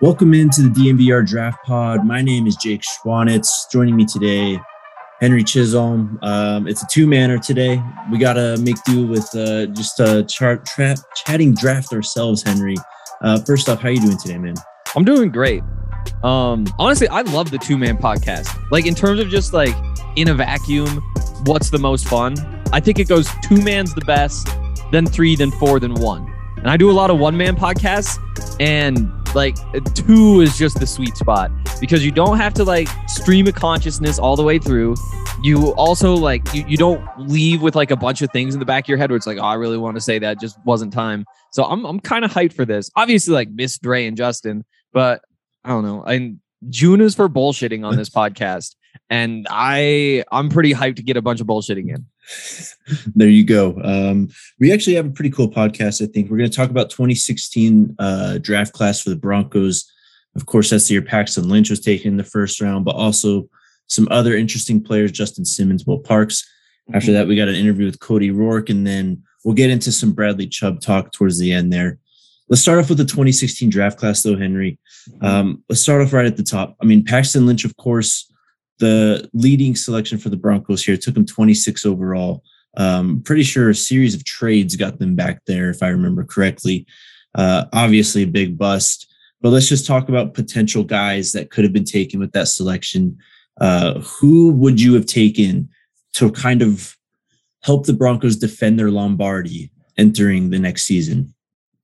Welcome into the DNVR Draft Pod. My name is Jake Schwanitz. Joining me today, Henry Chisholm. Um, it's a two-manner today. We got to make do with uh, just a chart, tra- chatting draft ourselves, Henry. Uh, first off, how you doing today, man? I'm doing great. Um, honestly, I love the two-man podcast. Like in terms of just like in a vacuum, what's the most fun? I think it goes two man's the best, then three, then four, then one. And I do a lot of one-man podcasts, and like two is just the sweet spot. Because you don't have to like stream of consciousness all the way through. You also like you, you don't leave with like a bunch of things in the back of your head where it's like oh i really want to say that just wasn't time. So i'm, I'm kind of hyped for this. Obviously like miss dre and justin but i don't know. And june is for bullshitting on this podcast. And i i'm pretty hyped to get a bunch of bullshitting in there you go. Um, we actually have a pretty cool podcast. I think we're going to talk about 2016 uh, draft class for the Broncos. Of course, that's the year Paxton Lynch was taken in the first round, but also some other interesting players, Justin Simmons, Will Parks. After that, we got an interview with Cody Roark, and then we'll get into some Bradley Chubb talk towards the end there. Let's start off with the 2016 draft class, though, Henry. Um, let's start off right at the top. I mean, Paxton Lynch, of course, the leading selection for the Broncos here. It took them 26 overall. Um, pretty sure a series of trades got them back there, if I remember correctly. Uh, obviously, a big bust. But let's just talk about potential guys that could have been taken with that selection. Uh, who would you have taken to kind of help the Broncos defend their Lombardi entering the next season?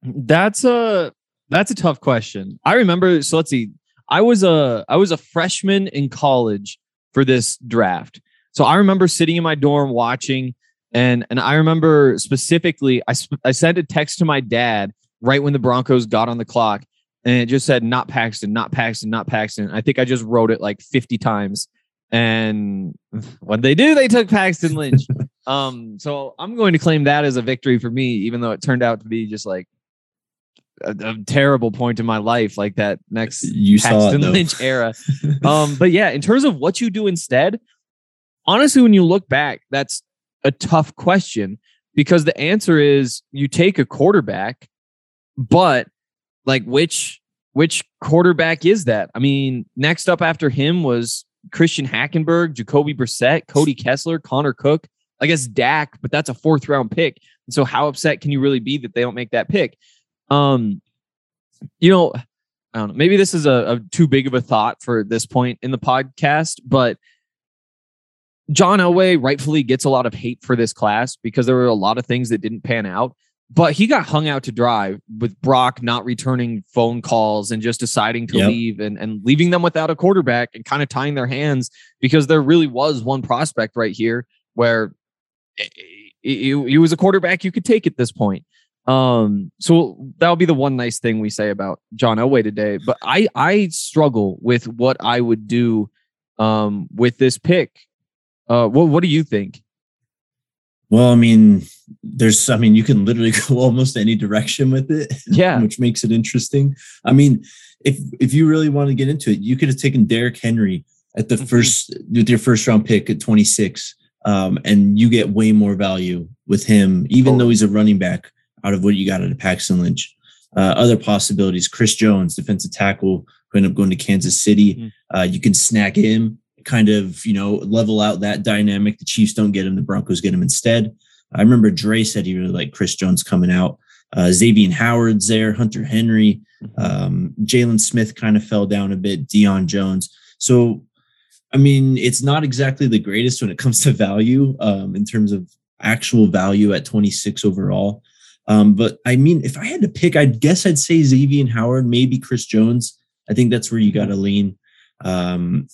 That's a that's a tough question. I remember. So let's see. I was a I was a freshman in college for this draft. So I remember sitting in my dorm watching, and and I remember specifically, I I sent a text to my dad right when the Broncos got on the clock, and it just said not Paxton, not Paxton, not Paxton. I think I just wrote it like fifty times, and what they do, they took Paxton Lynch. um, so I'm going to claim that as a victory for me, even though it turned out to be just like a, a, terrible point in my life, like that next you Paxton saw it, Lynch era. um, but yeah, in terms of what you do instead, honestly, when you look back, that's a tough question because the answer is you take a quarterback, but like which which quarterback is that? I mean, next up after him was Christian Hackenberg, Jacoby Brissett, Cody Kessler, Connor Cook. I guess Dak, but that's a fourth round pick. And so how upset can you really be that they don't make that pick? Um, you know, I don't know. Maybe this is a, a too big of a thought for this point in the podcast, but John Elway rightfully gets a lot of hate for this class because there were a lot of things that didn't pan out. But he got hung out to dry with Brock not returning phone calls and just deciding to yep. leave and, and leaving them without a quarterback and kind of tying their hands because there really was one prospect right here where he was a quarterback you could take at this point. Um, so that'll be the one nice thing we say about John Elway today. But I I struggle with what I would do um with this pick. Uh what what do you think? Well, I mean, there's I mean, you can literally go almost any direction with it. Yeah. which makes it interesting. I mean, if if you really want to get into it, you could have taken Derrick Henry at the mm-hmm. first with your first round pick at 26. Um, and you get way more value with him, even though he's a running back out of what you got out of Paxton Lynch. Uh, other possibilities: Chris Jones, defensive tackle, who ended up going to Kansas City. Mm-hmm. Uh, you can snack him, kind of you know level out that dynamic. The Chiefs don't get him; the Broncos get him instead. I remember Dre said he really liked Chris Jones coming out. Uh, Xavier Howard's there, Hunter Henry, um, Jaylon Smith kind of fell down a bit, Deion Jones. So, I mean, it's not exactly the greatest when it comes to value um, in terms of actual value at 26 overall. Um, but I mean, if I had to pick, I'd guess I'd say Xavier Howard, maybe Chris Jones. I think that's where you got to lean. Um,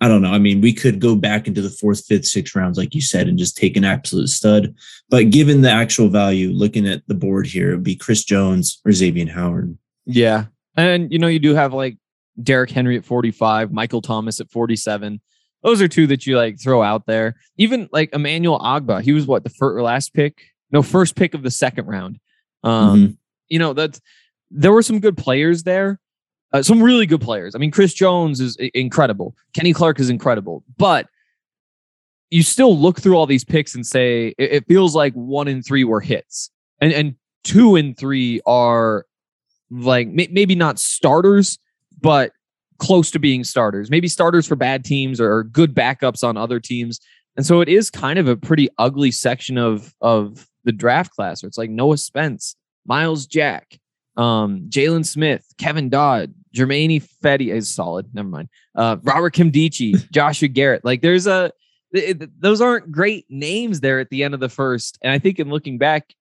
I don't know. I mean, we could go back into the fourth, fifth, sixth rounds, like you said, and just take an absolute stud. But given the actual value, looking at the board here, it would be Chris Jones or Xavier Howard. Yeah. And, you know, you do have like Derrick Henry at 45, Michael Thomas at 47. Those are two that you like throw out there. Even like Emmanuel Ogbah, he was what the first or last pick? No, first pick of the second round. Um, mm-hmm. you know, that there were some good players there. Uh, some really good players. I mean, Chris Jones is incredible. Kenny Clark is incredible. But you still look through all these picks and say it, it feels like one in three were hits, and and two and three are like may, maybe not starters, but close to being starters. Maybe starters for bad teams or good backups on other teams. And so it is kind of a pretty ugly section of of the draft class where it's like Noah Spence, Myles Jack, um, Jaylon Smith, Kevin Dodd, Germain Ifedi is solid. Never mind. Uh, Robert Nkemdiche, Joshua Garnett. Like there's a it, those aren't great names there at the end of the first. And I think in looking back,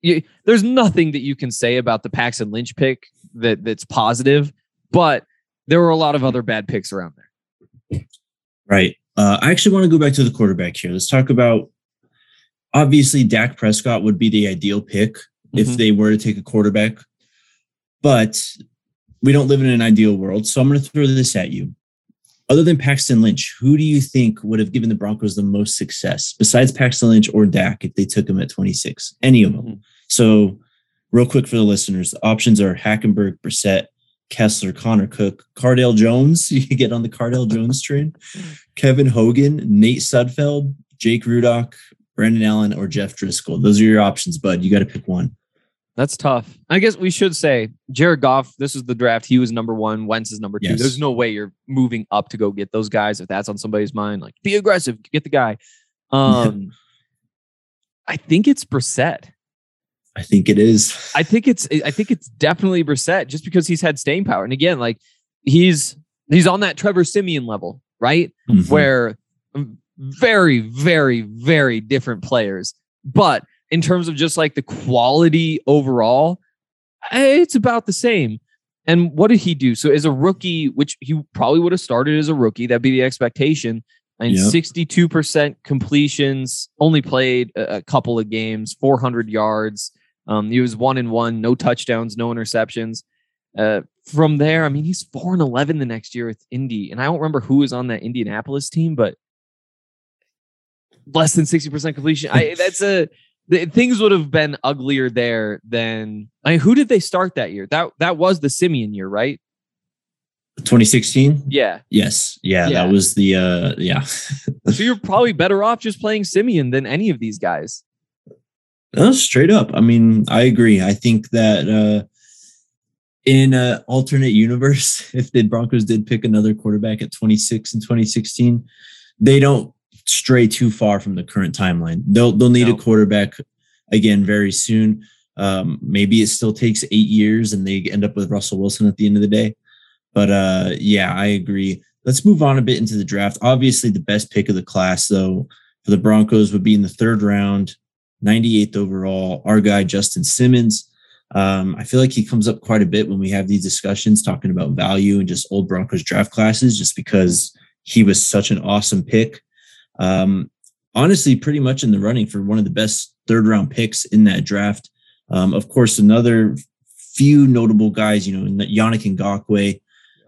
you, there's nothing that you can say about the Paxton Lynch pick that that's positive, but there were a lot of other bad picks around there. Right. Uh, I actually want to go back to the quarterback here. Let's talk about obviously Dak Prescott would be the ideal pick mm-hmm. if they were to take a quarterback, but we don't live in an ideal world. So I'm going to throw this at you. Other than Paxton Lynch, who do you think would have given the Broncos the most success besides Paxton Lynch or Dak if they took him at 26? Any of them. Mm-hmm. So, real quick for the listeners, the options are Hackenberg, Brissett, Kessler, Connor Cook, Cardale Jones. You can get on the Cardale Jones train. Kevin Hogan, Nate Sudfeld, Jake Rudock, Brandon Allen, or Jeff Driskel. Those are your options, bud. You got to pick one. That's tough. I guess we should say Jared Goff, this is the draft. He was number one. Wentz is number two. Yes. There's no way you're moving up to go get those guys if that's on somebody's mind. Like, be aggressive, get the guy. Um, I think it's Brissett. I think it is. I think it's I think it's definitely Brissett just because he's had staying power. And again, like he's he's on that Trevor Siemian level, right? Mm-hmm. Where very, very, very different players. But in terms of just like the quality overall, it's about the same. And what did he do? So as a rookie, which he probably would have started as a rookie, that'd be the expectation. And yep. 62% completions, only played a, a couple of games, 400 yards. Um, he was one and one, no touchdowns, no interceptions. Uh, from there, I mean, he's four and eleven the next year with Indy, and I don't remember who was on that Indianapolis team, but less than sixty percent completion. I that's a the, things would have been uglier there than. I mean, who did they start that year? That that was the Siemian year, right? 2016 yeah yes yeah, yeah, that was the uh yeah so you're probably better off just playing siemian than any of these guys no, straight up. I mean, I agree. I think that uh, in an alternate universe, if the Broncos did pick another quarterback at 26 in 2016, they don't stray too far from the current timeline. They'll they'll need no. a quarterback again very soon. Um, maybe it still takes eight years and they end up with Russell Wilson at the end of the day. But uh, yeah, I agree. Let's move on a bit into the draft. Obviously, the best pick of the class, though, for the Broncos would be in the third round. 98th overall. Our guy, Justin Simmons. Um, I feel like he comes up quite a bit when we have these discussions talking about value and just old Broncos draft classes, just because he was such an awesome pick. Um, honestly, pretty much in the running for one of the best third round picks in that draft. Um, of course, another few notable guys, you know, Yannick Ngakoue,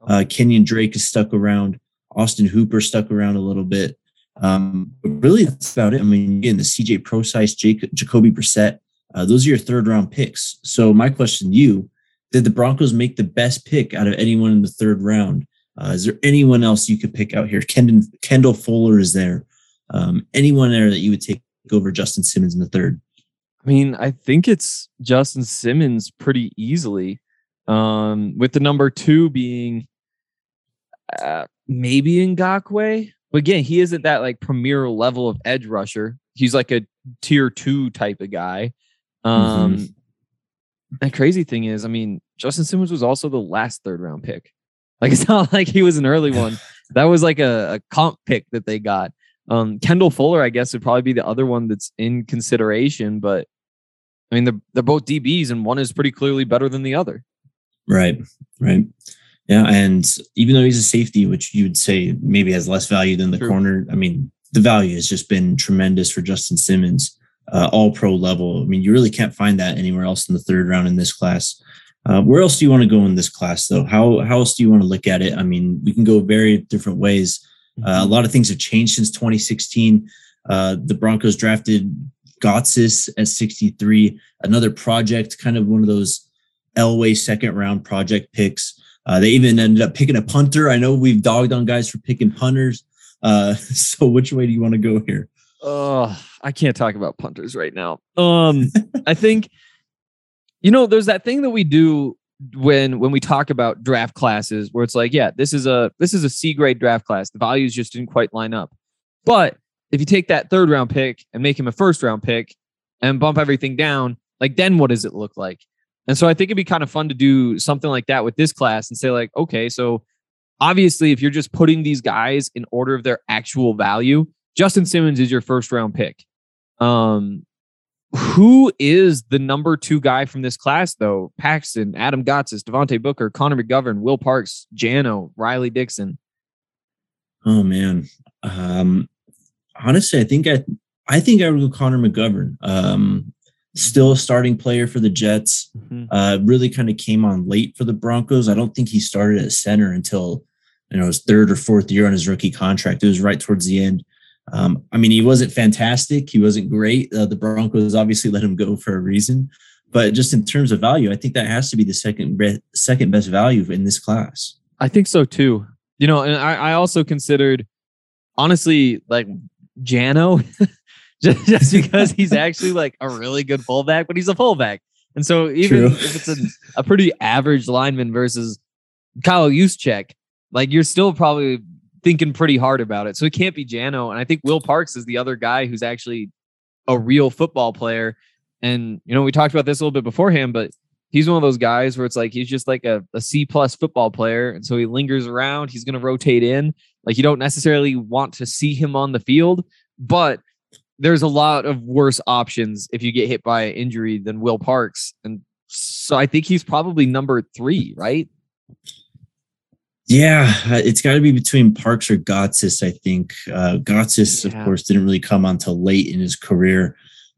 uh, Kenyon Drake is stuck around. Austin Hooper stuck around a little bit. Um, but really, that's about it. I mean, again, the CJ Prosise, Jake, Jacoby Brissett, uh, those are your third round picks. So, my question to you did the Broncos make the best pick out of anyone in the third round? Uh, is there anyone else you could pick out here? Kendall, Kendall Fuller is there. Um, anyone there that you would take over Justin Simmons in the third? I mean, I think it's Justin Simmons pretty easily. Um, with the number two being uh, maybe Ngakoue. But again, he isn't that like premier level of edge rusher. He's like a tier two type of guy. Um, mm-hmm. And crazy thing is, I mean, Justin Simmons was also the last third round pick. Like it's not like he was an early one. That was like a, a comp pick that they got. Um, Kendall Fuller, I guess, would probably be the other one that's in consideration, but I mean, they're they're both DBs, and one is pretty clearly better than the other. Right, right. Yeah, and even though he's a safety, which you would say maybe has less value than the True. corner, I mean, the value has just been tremendous for Justin Simmons, uh, all pro level. I mean, you really can't find that anywhere else in the third round in this class. Uh, where else do you want to go in this class, though? How how else do you want to look at it? I mean, we can go very different ways. Uh, a mm-hmm. lot of things have changed since 2016. Uh, the Broncos drafted Gotsis at 63, another project, kind of one of those Elway second round project picks. Uh, they even ended up picking a punter. I know we've dogged on guys for picking punters. Uh, so which way do you want to go here? Oh, I can't talk about punters right now. Um, I think you know there's that thing that we do when when we talk about draft classes where it's like, yeah, this is a this is a C grade draft class. The values just didn't quite line up. But if you take that third round pick and make him a first round pick and bump everything down, like then what does it look like? And so I think it'd be kind of fun to do something like that with this class and say, like, okay, so obviously, if you're just putting these guys in order of their actual value, Justin Simmons is your first round pick. Um, who is the number two guy from this class, though? Paxton, Adam Gotsis, Devontae Booker, Connor McGovern, Will Parks, Jano, Riley Dixon. Oh man. Um, honestly, I think I I think I would go Connor McGovern. Um, still a starting player for the Jets. Mm-hmm. Uh, really kind of came on late for the Broncos. I don't think he started at center until you know his third or fourth year on his rookie contract. It was right towards the end. Um, I mean, he wasn't fantastic. He wasn't great. Uh, the Broncos obviously let him go for a reason. But just in terms of value, I think that has to be the second be- second best value in this class. I think so too. You know, and I, I also considered honestly like Jano just, just because he's actually like a really good fullback, but he's a fullback. And so even True. if it's a, a pretty average lineman versus Kyle Juszczyk, like you're still probably thinking pretty hard about it. So it can't be Jano. And I think Will Parks is the other guy who's actually a real football player. And you know, we talked about this a little bit beforehand, but he's one of those guys where it's like he's just like a, a C plus football player. And so he lingers around. He's gonna rotate in. Like you don't necessarily want to see him on the field, but there's a lot of worse options if you get hit by an injury than Will Parks. And so I think he's probably number three, right? Yeah, uh, it's got to be between Parks or Gotsis, I think. Uh, Gotsis, yeah. of course, didn't really come on until late in his career.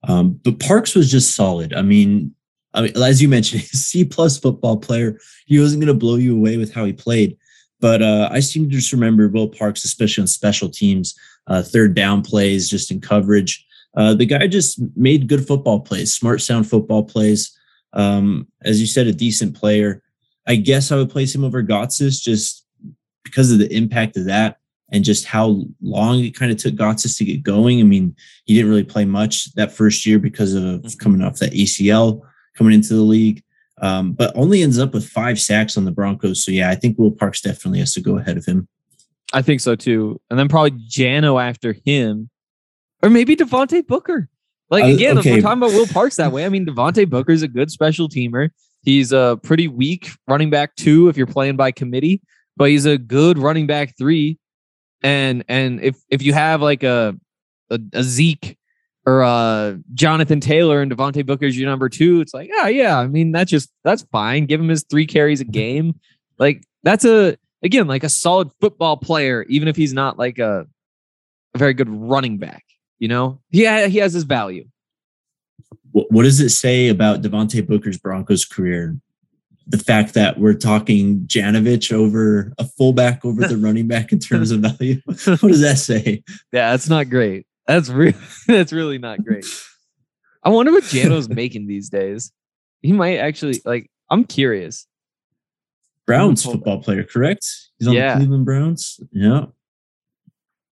Um, but Parks was just solid. I mean, I mean, as you mentioned, C plus football player. He wasn't going to blow you away with how he played. But uh, I seem to just remember Will Parks, especially on special teams, uh, third down plays, just in coverage. Uh, the guy just made good football plays, smart, sound football plays. Um, as you said, a decent player. I guess I would place him over Gotsis just because of the impact of that and just how long it kind of took Gotsis to get going. I mean, he didn't really play much that first year because of mm-hmm. coming off that ACL coming into the league, um, but only ends up with five sacks on the Broncos. So, yeah, I think Will Parks definitely has to go ahead of him. I think so too. And then probably Jano after him, or maybe Devontae Booker. Like uh, again, uh, okay. if we're talking about Will Parks that way, I mean Devontae Booker is a good special teamer. He's a pretty weak running back too, if you're playing by committee, but he's a good running back three. And and if if you have like a a, a Zeke or uh Jonathan Taylor and Devontae Booker's your number two, it's like, yeah, yeah. I mean, that's just that's fine. Give him his three carries a game. Like that's a again like a solid football player, even if he's not like a, a very good running back. You know, yeah, he has his value. What, what does it say about Devontae Booker's Broncos career? The fact that we're talking Janovich over a fullback over the running back in terms of value. what does that say? Yeah, that's not great. That's real. that's really not great. I wonder what Jano's making these days. He might actually like. I'm curious. Browns football player, correct? He's on yeah. the Cleveland Browns. Yeah.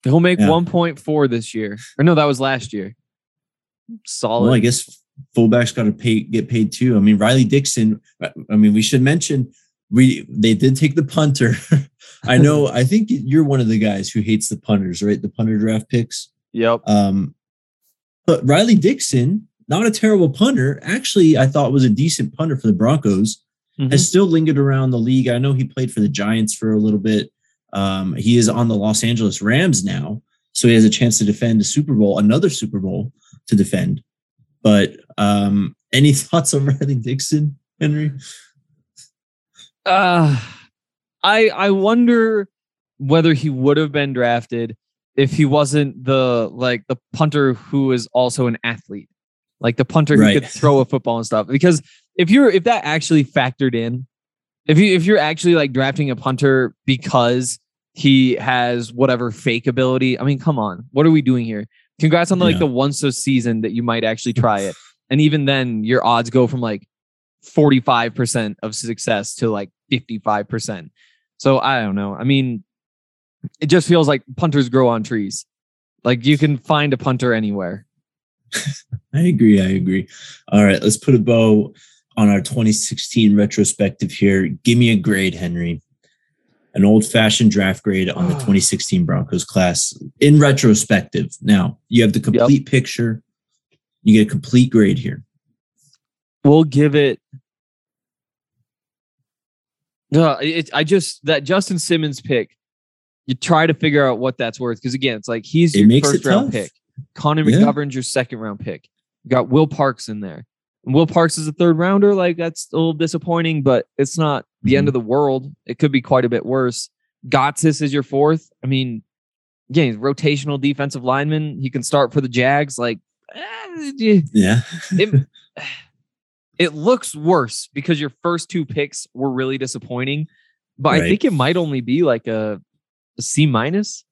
He'll make yeah. 1.4 this year. Or no, that was last year. Solid. Well, I guess fullbacks got to pay get paid too. I mean, Riley Dixon. I mean, we should mention we they did take the punter. I know. I think you're one of the guys who hates the punters, right? The punter draft picks. Yep. Um, but Riley Dixon not a terrible punter. Actually, I thought was a decent punter for the Broncos. Mm-hmm. Has still lingered around the league. I know he played for the Giants for a little bit. Um, he is on the Los Angeles Rams now, so he has a chance to defend a Super Bowl, another Super Bowl to defend. But um, any thoughts on Riley Dixon, Henry? Uh, I I wonder whether he would have been drafted if he wasn't the like the punter who is also an athlete, like the punter right. who could throw a football and stuff. Because if you're if that actually factored in, if you if you're actually like drafting a punter because he has whatever fake ability, I mean, come on, what are we doing here? Congrats on the, like yeah. the once a season that you might actually try it, and even then, your odds go from like forty five percent of success to like fifty five percent. So I don't know. I mean, it just feels like punters grow on trees. Like you can find a punter anywhere. I agree. I agree. All right, let's put a bow on our 2016 retrospective here. Give me a grade, Henry. An old fashioned draft grade on the ah. 2016 Broncos class in retrospective. Now you have the complete yep. picture. You get a complete grade here. We'll give it. No, it, I just that Justin Simmons pick you try to figure out what that's worth because again, it's like he's your first round tough. pick. Connor yeah. McGovern's your second round pick. You got Will Parks in there. And Will Parks is a third rounder. Like that's a little disappointing, but it's not the mm-hmm. end of the world. It could be quite a bit worse. Gotsis is your fourth. I mean, again, rotational defensive lineman. He can start for the Jags. Like, eh, yeah, it, it looks worse because your first two picks were really disappointing. But right. I think it might only be like a a C minus?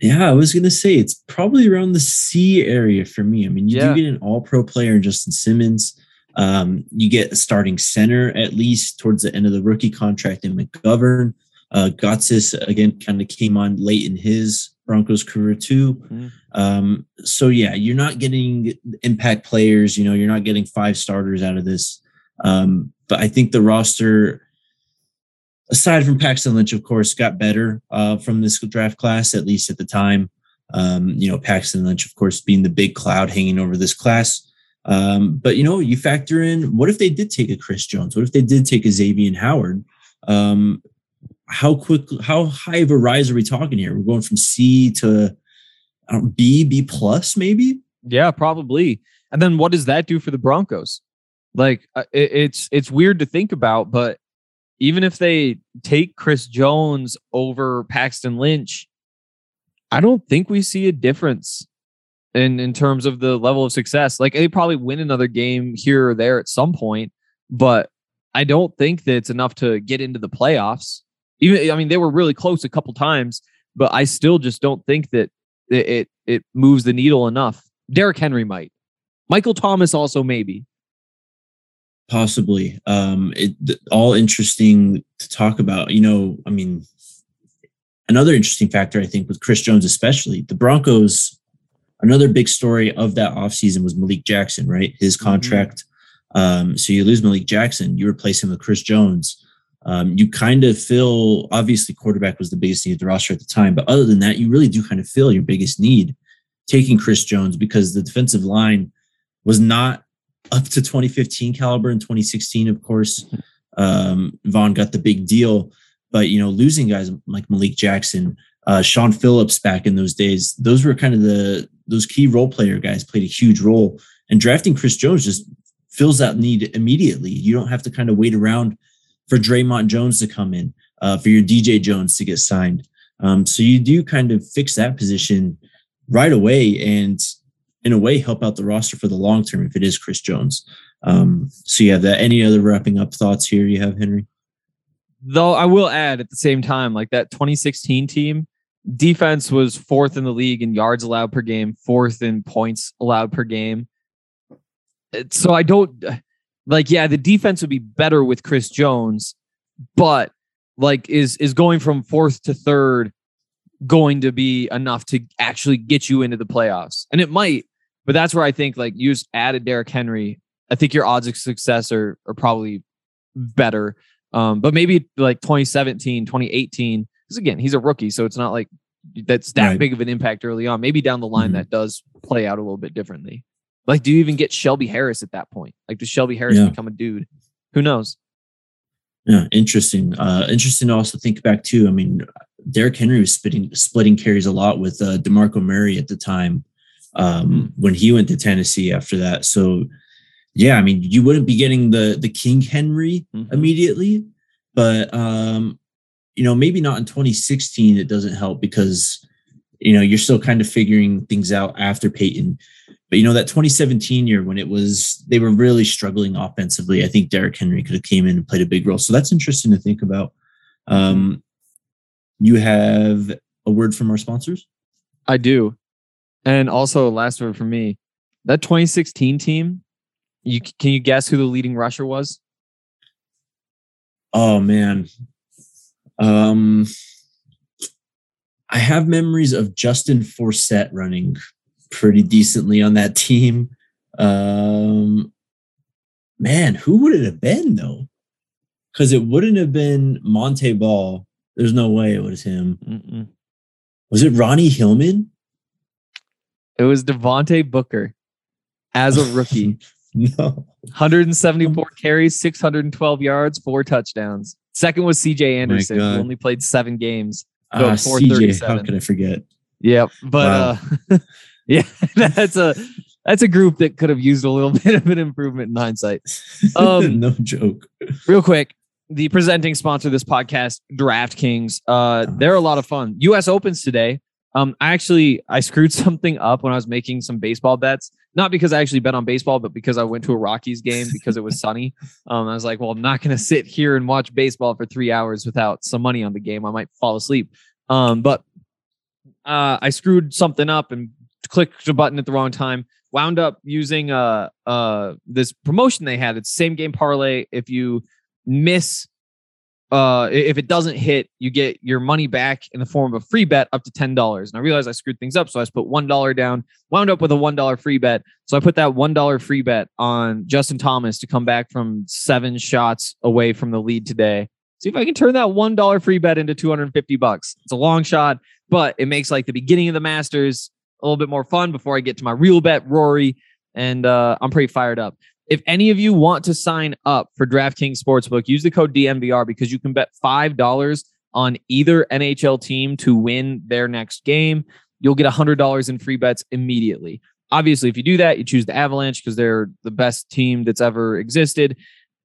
Yeah, I was gonna say it's probably around the C area for me. I mean, you yeah. do get an All Pro player in Justin Simmons. Um, you get a starting center at least towards the end of the rookie contract in McGovern. Uh, Gotsis again kind of came on late in his Broncos career too. Mm-hmm. Um, so yeah, you're not getting impact players. You know, you're not getting five starters out of this. Um, but I think the roster aside from Paxton Lynch, of course, got better uh, from this draft class, at least at the time. Um, you know, Paxton Lynch, of course, being the big cloud hanging over this class. Um, but you know, you factor in what if they did take a Chris Jones? What if they did take a Xavier Howard? Um, how quick, how high of a rise are we talking here? We're going from C to B, B plus, maybe. Yeah, probably. And then what does that do for the Broncos? Like, uh, it, it's it's weird to think about, but even if they take Chris Jones over Paxton Lynch, I don't think we see a difference in in terms of the level of success. Like they probably win another game here or there at some point, but I don't think that it's enough to get into the playoffs. Even I mean they were really close a couple times, but I still just don't think that it it, it moves the needle enough. Derrick Henry might. Michael Thomas also maybe. Possibly. Um, it all interesting to talk about. You know, I mean, another interesting factor, I think, with Chris Jones, especially the Broncos. Another big story of that offseason was Malik Jackson, right? His mm-hmm. contract. Mm-hmm. Um, so you lose Malik Jackson, you replace him with Chris Jones. Um, you kind of feel obviously quarterback was the biggest need of the roster at the time, but other than that, you really do kind of feel your biggest need taking Chris Jones because the defensive line was not up to 2015 caliber in 2016, of course. Um, Von got the big deal, but you know, losing guys like Malik Jackson, uh, Shaun Phillips back in those days, those were kind of the those key role player guys played a huge role. And drafting Chris Jones just fills that need immediately. You don't have to kind of wait around for Dre'Mont Jones to come in, uh, for your DJ Jones to get signed. Um, so you do kind of fix that position right away. And in a way help out the roster for the long term if it is Chris Jones. Um, so you have that. Any other wrapping up thoughts here you have, Henry? Though I will add at the same time, like that 2016 team, defense was fourth in the league in yards allowed per game, fourth in points allowed per game. So I don't like, yeah, the defense would be better with Chris Jones, but like is is going from fourth to third going to be enough to actually get you into the playoffs. And it might, but that's where I think like you just added Derrick Henry. I think your odds of success are are probably better. Um, but maybe like 2017, 2018, because again, he's a rookie, so it's not like that's that right. big of an impact early on. Maybe down the line mm-hmm. that does play out a little bit differently. Like, do you even get Shelby Harris at that point? Like, does Shelby Harris Yeah. become a dude? Who knows? Yeah, interesting. Uh, interesting to also think back too. I mean, Derrick Henry was splitting splitting carries a lot with uh, Demarco Murray at the time um, when he went to Tennessee. After that, so yeah, I mean, you wouldn't be getting the the King Henry Mhm. immediately, but um, you know, maybe not in 2016. It doesn't help because you know you're still kind of figuring things out after Peyton. But you know that 2017 year when it was they were really struggling offensively, I think Derrick Henry could have came in and played a big role. So that's interesting to think about. Um, you have a word from our sponsors. I do. And also, last word for me, that 2016 team. You can you guess who the leading rusher was? Oh man, um, I have memories of Justin Forsett running pretty decently on that team. Um, man, who would it have been though? Because it wouldn't have been Montee Ball. There's no way it was him. Mm-mm. Was it Ronnie Hillman? It was Devontae Booker as a rookie. No. 174 carries, 612 yards, four touchdowns. Second was CJ Anderson, who only played seven games. Uh, CJ, 437. how could I forget? Yep. But uh yeah, that's a that's a group that could have used a little bit of an improvement in hindsight. Um, no joke. Real quick, the presenting sponsor of this podcast, DraftKings. Uh, they're a lot of fun. US Opens today. Um, I actually I screwed something up when I was making some baseball bets. Not because I actually bet on baseball, but because I went to a Rockies game because it was sunny. Um, I was like, well, I'm not going to sit here and watch baseball for three hours without some money on the game. I might fall asleep. Um, but uh, I screwed something up and clicked a button at the wrong time. Wound up using uh uh this promotion they had. It's same game parlay. If you miss uh if it doesn't hit, you get your money back in the form of a free bet up to ten dollars. And I realized I screwed things up, so I just put one dollar down. Wound up with a one dollar free bet. So I put that one dollar free bet on Justin Thomas to come back from seven shots away from the lead today. See if I can turn that one dollar free bet into two hundred and fifty bucks. It's a long shot, but it makes like the beginning of the Masters a little bit more fun before I get to my real bet, Rory. And uh, I'm pretty fired up. If any of you want to sign up for DraftKings Sportsbook, use the code DNVR because you can bet $5 on either NHL team to win their next game. You'll get $100 in free bets immediately. Obviously, if you do that, you choose the Avalanche because they're the best team that's ever existed.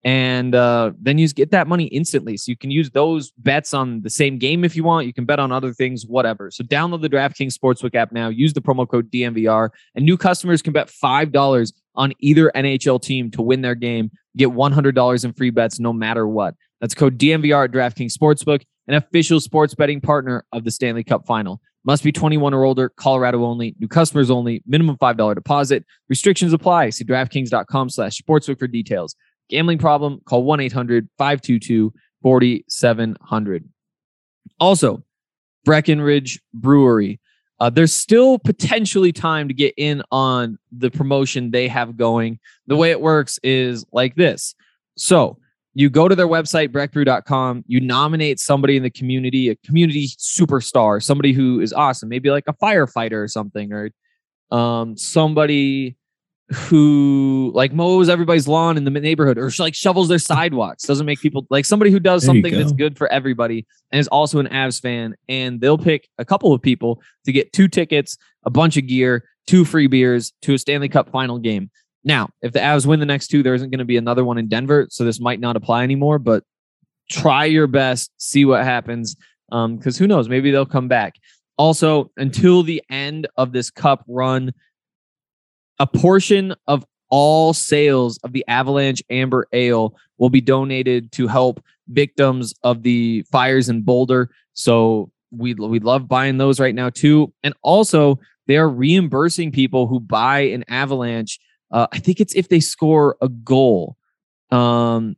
And uh, then you get that money instantly. So you can use those bets on the same game if you want. You can bet on other things, whatever. So download the DraftKings Sportsbook app now. Use the promo code DNVR, and new customers can bet $5 on either NHL team to win their game. Get $100 in free bets no matter what. That's code DNVR at DraftKings Sportsbook, an official sports betting partner of the Stanley Cup final. Must be 21 or older, Colorado only, new customers only, minimum $5 deposit. Restrictions apply. See DraftKings.com slash sportsbook for details. Gambling problem, call 1 800 522 4700. Also, Breckenridge Brewery. Uh, there's still potentially time to get in on the promotion they have going. The way it works is like this. So you go to their website, breckbrew.com, you nominate somebody in the community, a community superstar, somebody who is awesome, maybe like a firefighter or something, or um, somebody who like mows everybody's lawn in the neighborhood or like shovels their sidewalks. Doesn't make people like somebody who does There something that's good for everybody and is also an Avs fan and they'll pick a couple of people to get two tickets a bunch of gear two free beers to a Stanley Cup final game. Now if the Avs win the next two there isn't going to be another one in Denver so this might not apply anymore but try your best see what happens um because who knows? Maybe they'll come back. Also until the end of this cup run a portion of all sales of the Avalanche Amber Ale will be donated to help victims of the fires in Boulder. So we we love buying those right now too. And also they are reimbursing people who buy an Avalanche. Uh, I think it's if they score a goal. Um,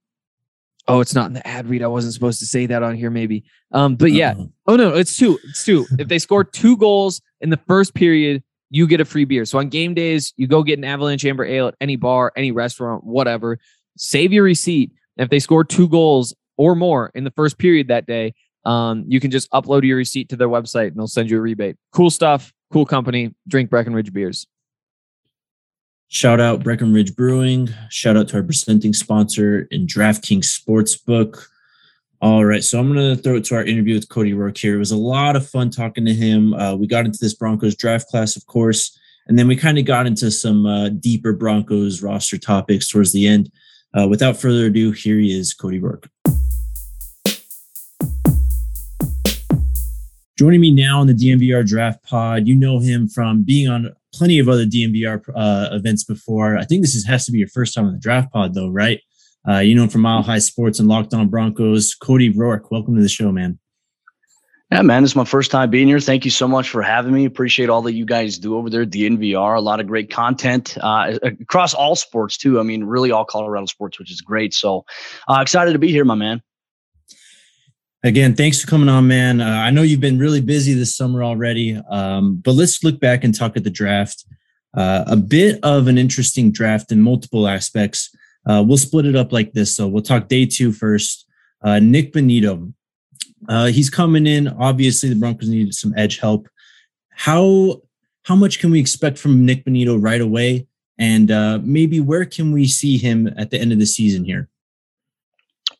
oh, it's not in the ad read. I wasn't supposed to say that on here, maybe. Um, but yeah, Uh-oh. Oh no, it's two. It's two. if they score two goals in the first period, you get a free beer. So on game days, you go get an Avalanche Amber Ale at any bar, any restaurant, whatever. Save your receipt. And if they score two goals or more in the first period that day, um, you can just upload your receipt to their website and they'll send you a rebate. Cool stuff. Cool company. Drink Breckenridge beers. Shout out Breckenridge Brewing. Shout out to our presenting sponsor in DraftKings Sportsbook. All right, so I'm going to throw it to our interview with Cody Roark here. It was a lot of fun talking to him. Uh, we got into this Broncos draft class, of course, and then we kind of got into some uh, deeper Broncos roster topics towards the end. Uh, without further ado, here he is, Cody Roark. Joining me now on the DNVR Draft Pod, you know him from being on plenty of other DNVR uh, events before. I think this is, has to be your first time on the Draft Pod, though, right? Uh, you know him from Mile High Sports and Locked On Broncos. Cody Roark, welcome to the show, man. Yeah, man, it's my first time being here. Thank you so much for having me. Appreciate all that you guys do over there at the NVR. A lot of great content uh, across all sports too. I mean, really all Colorado sports, which is great. So uh, excited to be here, my man. Again, thanks for coming on, man. Uh, I know you've been really busy this summer already, um, but let's look back and talk at the draft. Uh, a bit of an interesting draft in multiple aspects. Uh, we'll split it up like this. So we'll talk day two first. Uh, Nik Bonitto. Uh, he's coming in. Obviously, the Broncos needed some edge help. How how much can we expect from Nik Bonitto right away? And uh, maybe where can we see him at the end of the season here?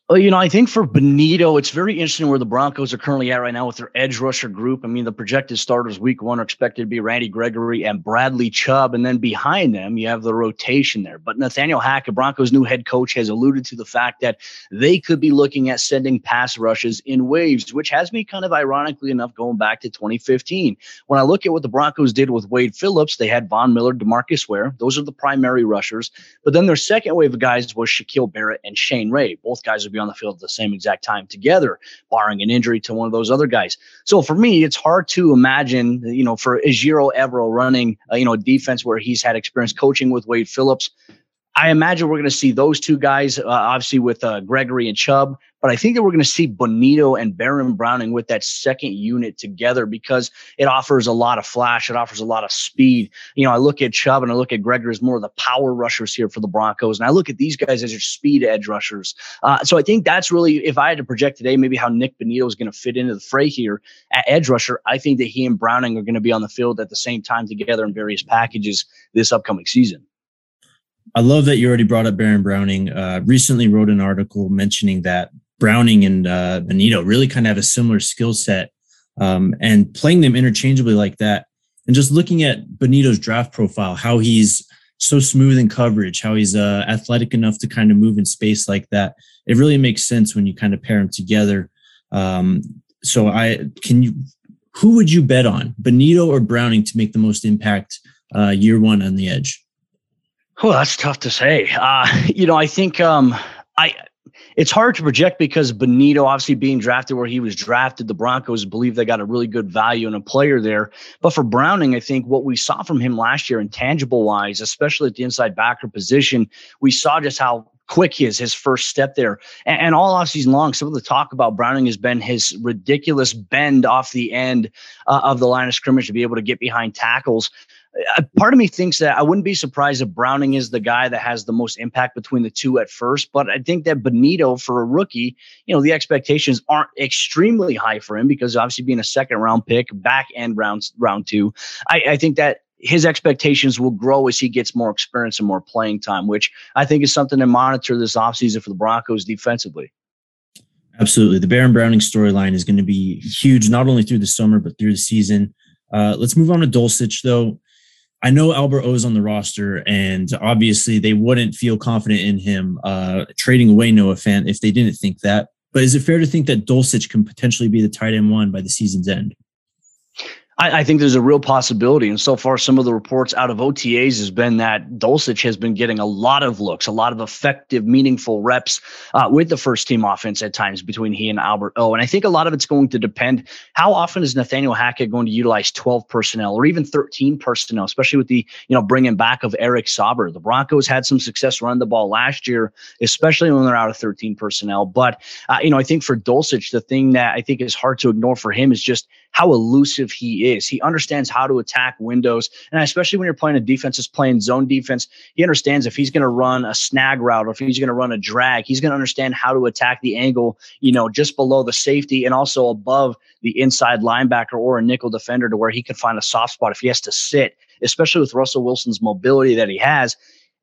Well, you know, I think for Bonitto, it's very interesting where the Broncos are currently at right now with their edge rusher group. I mean, the projected starters week one are expected to be Randy Gregory and Bradley Chubb. And then behind them, you have the rotation there. But Nathaniel Hackett, Broncos' new head coach, has alluded to the fact that they could be looking at sending pass rushes in waves, which has me kind of ironically enough going back to 2015. When I look at what the Broncos did with Wade Phillips, they had Von Miller, Demarcus Ware. Those are the primary rushers. But then their second wave of guys was Shaquil Barrett and Shane Ray. Both guys are be on the field at the same exact time together, barring an injury to one of those other guys. So for me, it's hard to imagine, you know, for Ejiro Evero running, uh, you know, defense where he's had experience coaching with Wade Phillips. I imagine we're going to see those two guys, uh, obviously with uh, Gregory and Chubb, but I think that we're going to see Bonitto and Baron Browning with that second unit together because it offers a lot of flash. It offers a lot of speed. You know, I look at Chubb and I look at Gregory as more of the power rushers here for the Broncos. And I look at these guys as your speed edge rushers. Uh, so I think that's really, if I had to project today, maybe how Nik Bonitto is going to fit into the fray here at edge rusher. I think that he and Browning are going to be on the field at the same time together in various packages this upcoming season. I love that you already brought up Baron Browning. Uh, recently wrote an article mentioning that Browning and uh, Bonitto really kind of have a similar skill set, um, and playing them interchangeably like that, and just looking at Bonitto's draft profile, how he's so smooth in coverage, how he's uh, athletic enough to kind of move in space like that. It really makes sense when you kind of pair them together. Um, so I can you, who would you bet on, Bonitto or Browning, to make the most impact uh, year one on the edge? Well, that's tough to say. Uh, you know, I think um, I it's hard to project because Bonitto, obviously being drafted where he was drafted, the Broncos believe they got a really good value in a player there. But for Browning, I think what we saw from him last year, intangible wise, especially at the inside backer position, we saw just how quick he is, his first step there. And, and all offseason long, some of the talk about Browning has been his ridiculous bend off the end uh, of the line of scrimmage to be able to get behind tackles part of me thinks that I wouldn't be surprised if Browning is the guy that has the most impact between the two at first. But I think that Bonitto, for a rookie, you know, the expectations aren't extremely high for him because obviously being a second round pick, back end round round two, I, I think that his expectations will grow as he gets more experience and more playing time, which I think is something to monitor this offseason for the Broncos defensively. Absolutely. The Baron Browning storyline is going to be huge, not only through the summer, but through the season. Uh, let's move on to Dulcich, though. I know Albert O is on the roster, and obviously they wouldn't feel confident in him uh, trading away Noah Fant if they didn't think that. But is it fair to think that Dulcich can potentially be the tight end one by the season's end? I, I, think there's a real possibility. And so far, some of the reports out of OTAs has been that Dulcich has been getting a lot of looks, a lot of effective, meaningful reps uh, with the first team offense at times between he and Albert O. And I think a lot of it's going to depend how often is Nathaniel Hackett going to utilize 12 personnel or even 13 personnel, especially with the, you know, bringing back of Eric Saubert. The Broncos had some success running the ball last year, especially when they're out of 13 personnel. But, uh, you know, I think for Dulcich, the thing that I think is hard to ignore for him is just how elusive he is. He understands how to attack windows. And especially when you're playing a defense that's playing zone defense, he understands if he's going to run a snag route or if he's going to run a drag, he's going to understand how to attack the angle, you know, just below the safety and also above the inside linebacker or a nickel defender to where he can find a soft spot if he has to sit especially with Russell Wilson's mobility that he has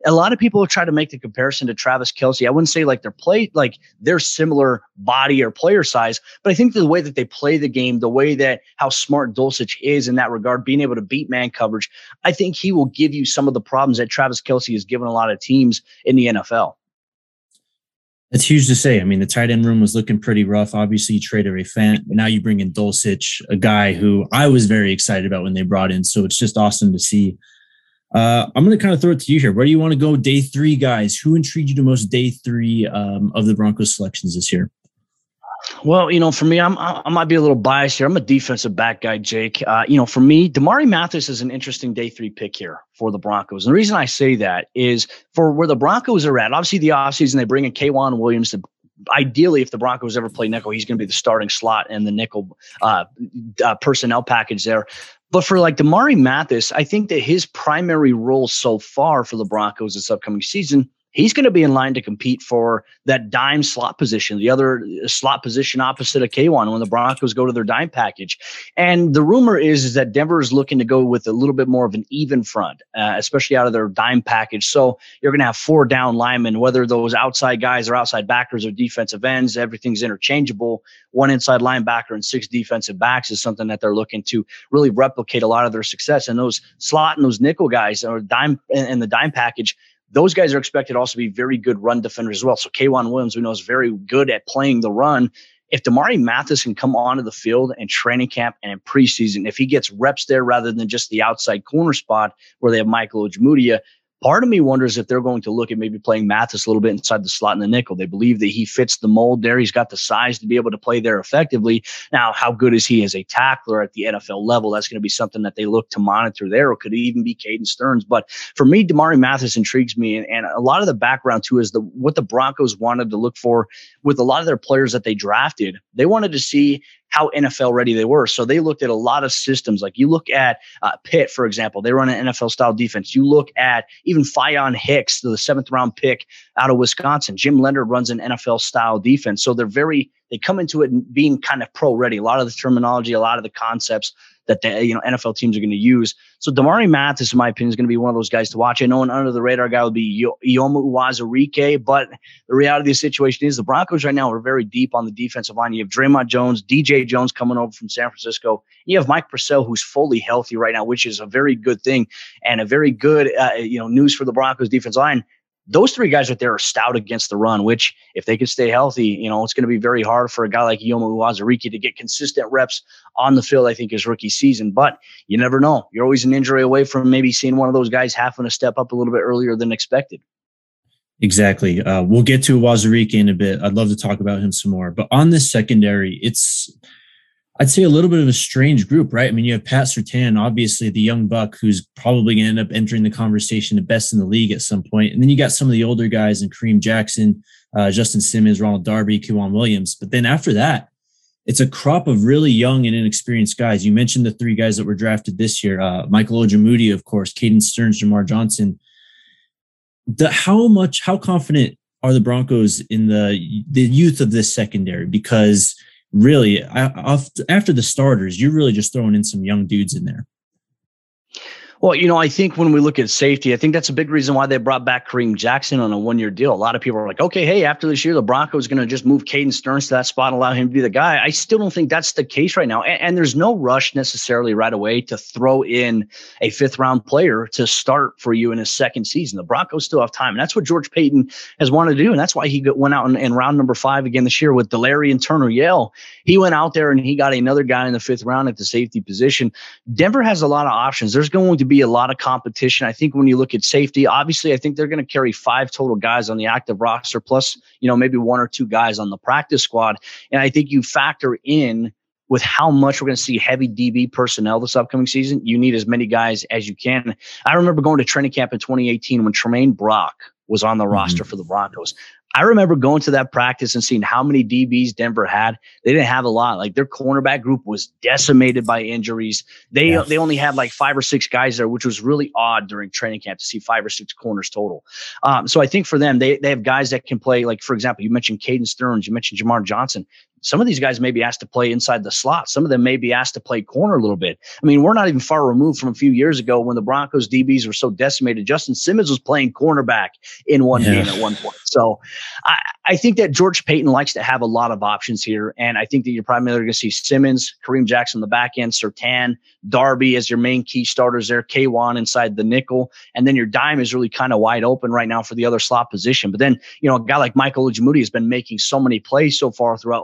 a lot of people try to make the comparison to Travis Kelce. I wouldn't say like they're play like they're similar body or player size, but I think the way that they play the game, the way that how smart Dulcich is in that regard, being able to beat man coverage, I think he will give you some of the problems that Travis Kelce has given a lot of teams in the NFL. It's huge to say. I mean, the tight end room was looking pretty rough. Obviously, you traded a fan. Now you bring in Dulcich, a guy who I was very excited about when they brought in. So it's just awesome to see uh, I'm going to kind of throw it to you here. Where do you want to go day three, guys? Who intrigued you the most day three um, of the Broncos selections this year? Well, you know, for me, I'm I might be a little biased here. I'm a defensive back guy, Jake. Uh, you know, for me, Damarri Mathis is an interesting day three pick here for the Broncos. And the reason I say that is for where the Broncos are at. Obviously, the offseason, they bring in K'Waun Williams to ideally, if the Broncos ever play nickel, he's going to be the starting slot and the nickel uh, uh, personnel package there. But for like Damarri Mathis, I think that his primary role so far for the Broncos this upcoming season he's going to be in line to compete for that dime slot position, the other uh, slot position opposite of K'Waun when the Broncos go to their dime package. And the rumor is, is that Denver is looking to go with a little bit more of an even front, uh, especially out of their dime package. So you're going to have four down linemen, whether those outside guys are outside backers or defensive ends, everything's interchangeable. One inside linebacker and six defensive backs is something that they're looking to really replicate a lot of their success. And those slot and those nickel guys or dime and the dime package those guys are expected also to be very good run defenders as well. So K'Waun Williams, we know, is very good at playing the run. If Damarri Mathis can come onto the field in training camp and in preseason, if he gets reps there rather than just the outside corner spot where they have Michael Ojemudia, Part of me wonders if they're going to look at maybe playing Mathis a little bit inside the slot in the nickel. They believe that he fits the mold there. He's got the size to be able to play there effectively. Now, how good is he as a tackler at the NFL level? That's going to be something that they look to monitor there, or could even be Caden Sterns? But for me, Damarri Mathis intrigues me, and, and a lot of the background too is the what the Broncos wanted to look for with a lot of their players that they drafted. They wanted to see how NFL ready they were. So they looked at a lot of systems. Like you look at uh, Pitt, for example, they run an NFL style defense. You look at even Faion Hicks, the seventh round pick out of Wisconsin. Jim Leonhard runs an NFL style defense. So they're very, they come into it being kind of pro ready. A lot of the terminology, a lot of the concepts that the you know NFL teams are going to use. So Damarri Mathis, in my opinion, is going to be one of those guys to watch. I know an under the radar guy would be Eyioma Uwazurike, but the reality of the situation is the Broncos right now are very deep on the defensive line. You have Dre'Mont Jones, DJ Jones coming over from San Francisco. You have Mike Purcell, who's fully healthy right now, which is a very good thing and a very good uh, you know news for the Broncos defense line those three guys right there are stout against the run, which if they can stay healthy, you know, it's going to be very hard for a guy like Eyioma Uwazurike to get consistent reps on the field, I think, his rookie season. But you never know. You're always an injury away from maybe seeing one of those guys having to step up a little bit earlier than expected. Exactly. Uh, we'll get to Uwazurike in a bit. I'd love to talk about him some more. But on this secondary, it's I'd say a little bit of a strange group, right? I mean, you have Pat Surtain, obviously the young buck who's probably going to end up entering the conversation, the best in the league at some point. And then you got some of the older guys and Kareem Jackson, uh, Justin Simmons, Ronald Darby, K'Waun Williams. But then after that, it's a crop of really young and inexperienced guys. You mentioned the three guys that were drafted this year: uh, Michael Ojemudia, of course, Caden Sterns, Jamar Johnson. The how much, how confident are the Broncos in the the youth of this secondary? Because really after the starters, you're really just throwing in some young dudes in there. Well, you know, I think when we look at safety, I think that's a big reason why they brought back Kareem Jackson on a one year deal. A lot of people are like, okay, hey, after this year, the Broncos going to just move Caden Sterns to that spot and allow him to be the guy. I still don't think that's the case right now. And, and, there's no rush necessarily right away to throw in a fifth round player to start for you in his second season. The Broncos still have time. And that's what George Paton has wanted to do. And that's why he went out in, in round number five again this year with Delarrin Turner-Yell. He went out there and he got another guy in the fifth round at the safety position. Denver has a lot of options. There's going to be a lot of competition. I think when you look at safety, obviously, I think they're going to carry five total guys on the active roster, plus, you know, maybe one or two guys on the practice squad. And I think you factor in with how much we're going to see heavy DB personnel this upcoming season, you need as many guys as you can. I remember going to training camp in 2018 when Tremaine Brock was on the mm-hmm. roster for the Broncos. I remember going to that practice and seeing how many DBs Denver had. They didn't have a lot. Like their cornerback group was decimated by injuries. They they only had like five or six guys there, which was really odd during training camp to see five or six corners total. Um, so I think for them, they they have guys that can play. Like for example, you mentioned Caden Sterns, you mentioned Jamar Johnson some of these guys may be asked to play inside the slot. Some of them may be asked to play corner a little bit. I mean, we're not even far removed from a few years ago when the Broncos DBs were so decimated. Justin Simmons was playing cornerback in one yeah. game at one point. So I, I think that George Paton likes to have a lot of options here. And I think that you're primarily going to see Simmons, Kareem Jackson on the back end, Surtain, Darby as your main key starters there, K1 inside the nickel. And then your dime is really kind of wide open right now for the other slot position. But then, you know, a guy like Michael Ojemudia has been making so many plays so far throughout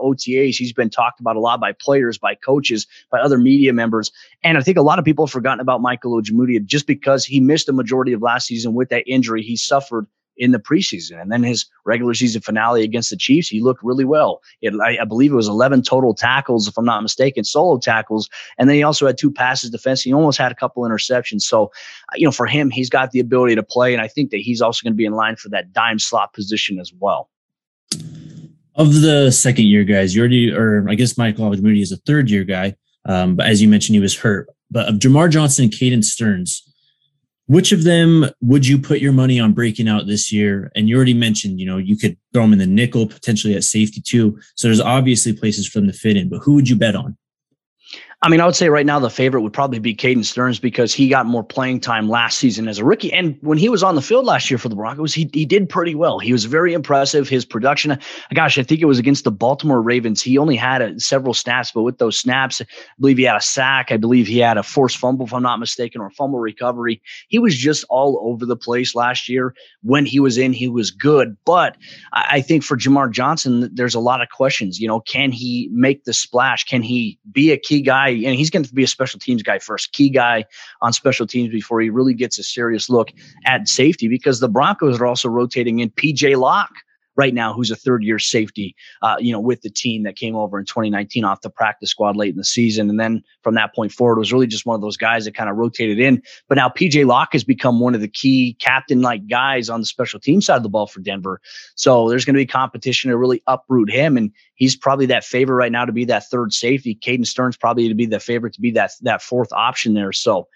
He's been talked about a lot by players, by coaches, by other media members. And I think a lot of people have forgotten about Michael Ojemudia just because he missed a majority of last season with that injury he suffered in the preseason. And then his regular season finale against the Chiefs, he looked really well. It, I, I, believe it was 11 total tackles, if I'm not mistaken, solo tackles. And then he also had two passes defense. He almost had a couple interceptions. So, uh, you know, for him, he's got the ability to play. And I think that he's also going to be in line for that dime slot position as well. Of the second year guys, you already, or I guess Michael Moody is a third year guy. Um, but as you mentioned, he was hurt. But of Jamar Johnson and Caden Sterns, which of them would you put your money on breaking out this year? And you already mentioned, you know, you could throw them in the nickel, potentially at safety too. So there's obviously places for them to fit in, but who would you bet on? I mean, I would say right now the favorite would probably be Caden Sterns because he got more playing time last season as a rookie. And when he was on the field last year for the Broncos, he, he did pretty well. He was very impressive. His production, gosh, I think it was against the Baltimore Ravens. He only had a, several snaps, but with those snaps, I believe he had a sack. I believe he had a forced fumble, if I'm not mistaken, or fumble recovery. He was just all over the place last year. When he was in, he was good. But I, I think for Jamar Johnson, there's a lot of questions. You know, can he make the splash? Can he be a key guy? And he's going to be a special teams guy first, key guy on special teams before he really gets a serious look at safety because the Broncos are also rotating in PJ Locke right now who's a third year safety, uh, you know, with the team that came over in 2019 off the practice squad late in the season. And then from that point forward, it was really just one of those guys that kind of rotated in. But now PJ Locke has become one of the key captain like guys on the special team side of the ball for Denver. So there's going to be competition to really uproot him. And he's probably that favorite right now to be that third safety. Caden Stern's probably to be the favorite to be that, that fourth option there. So,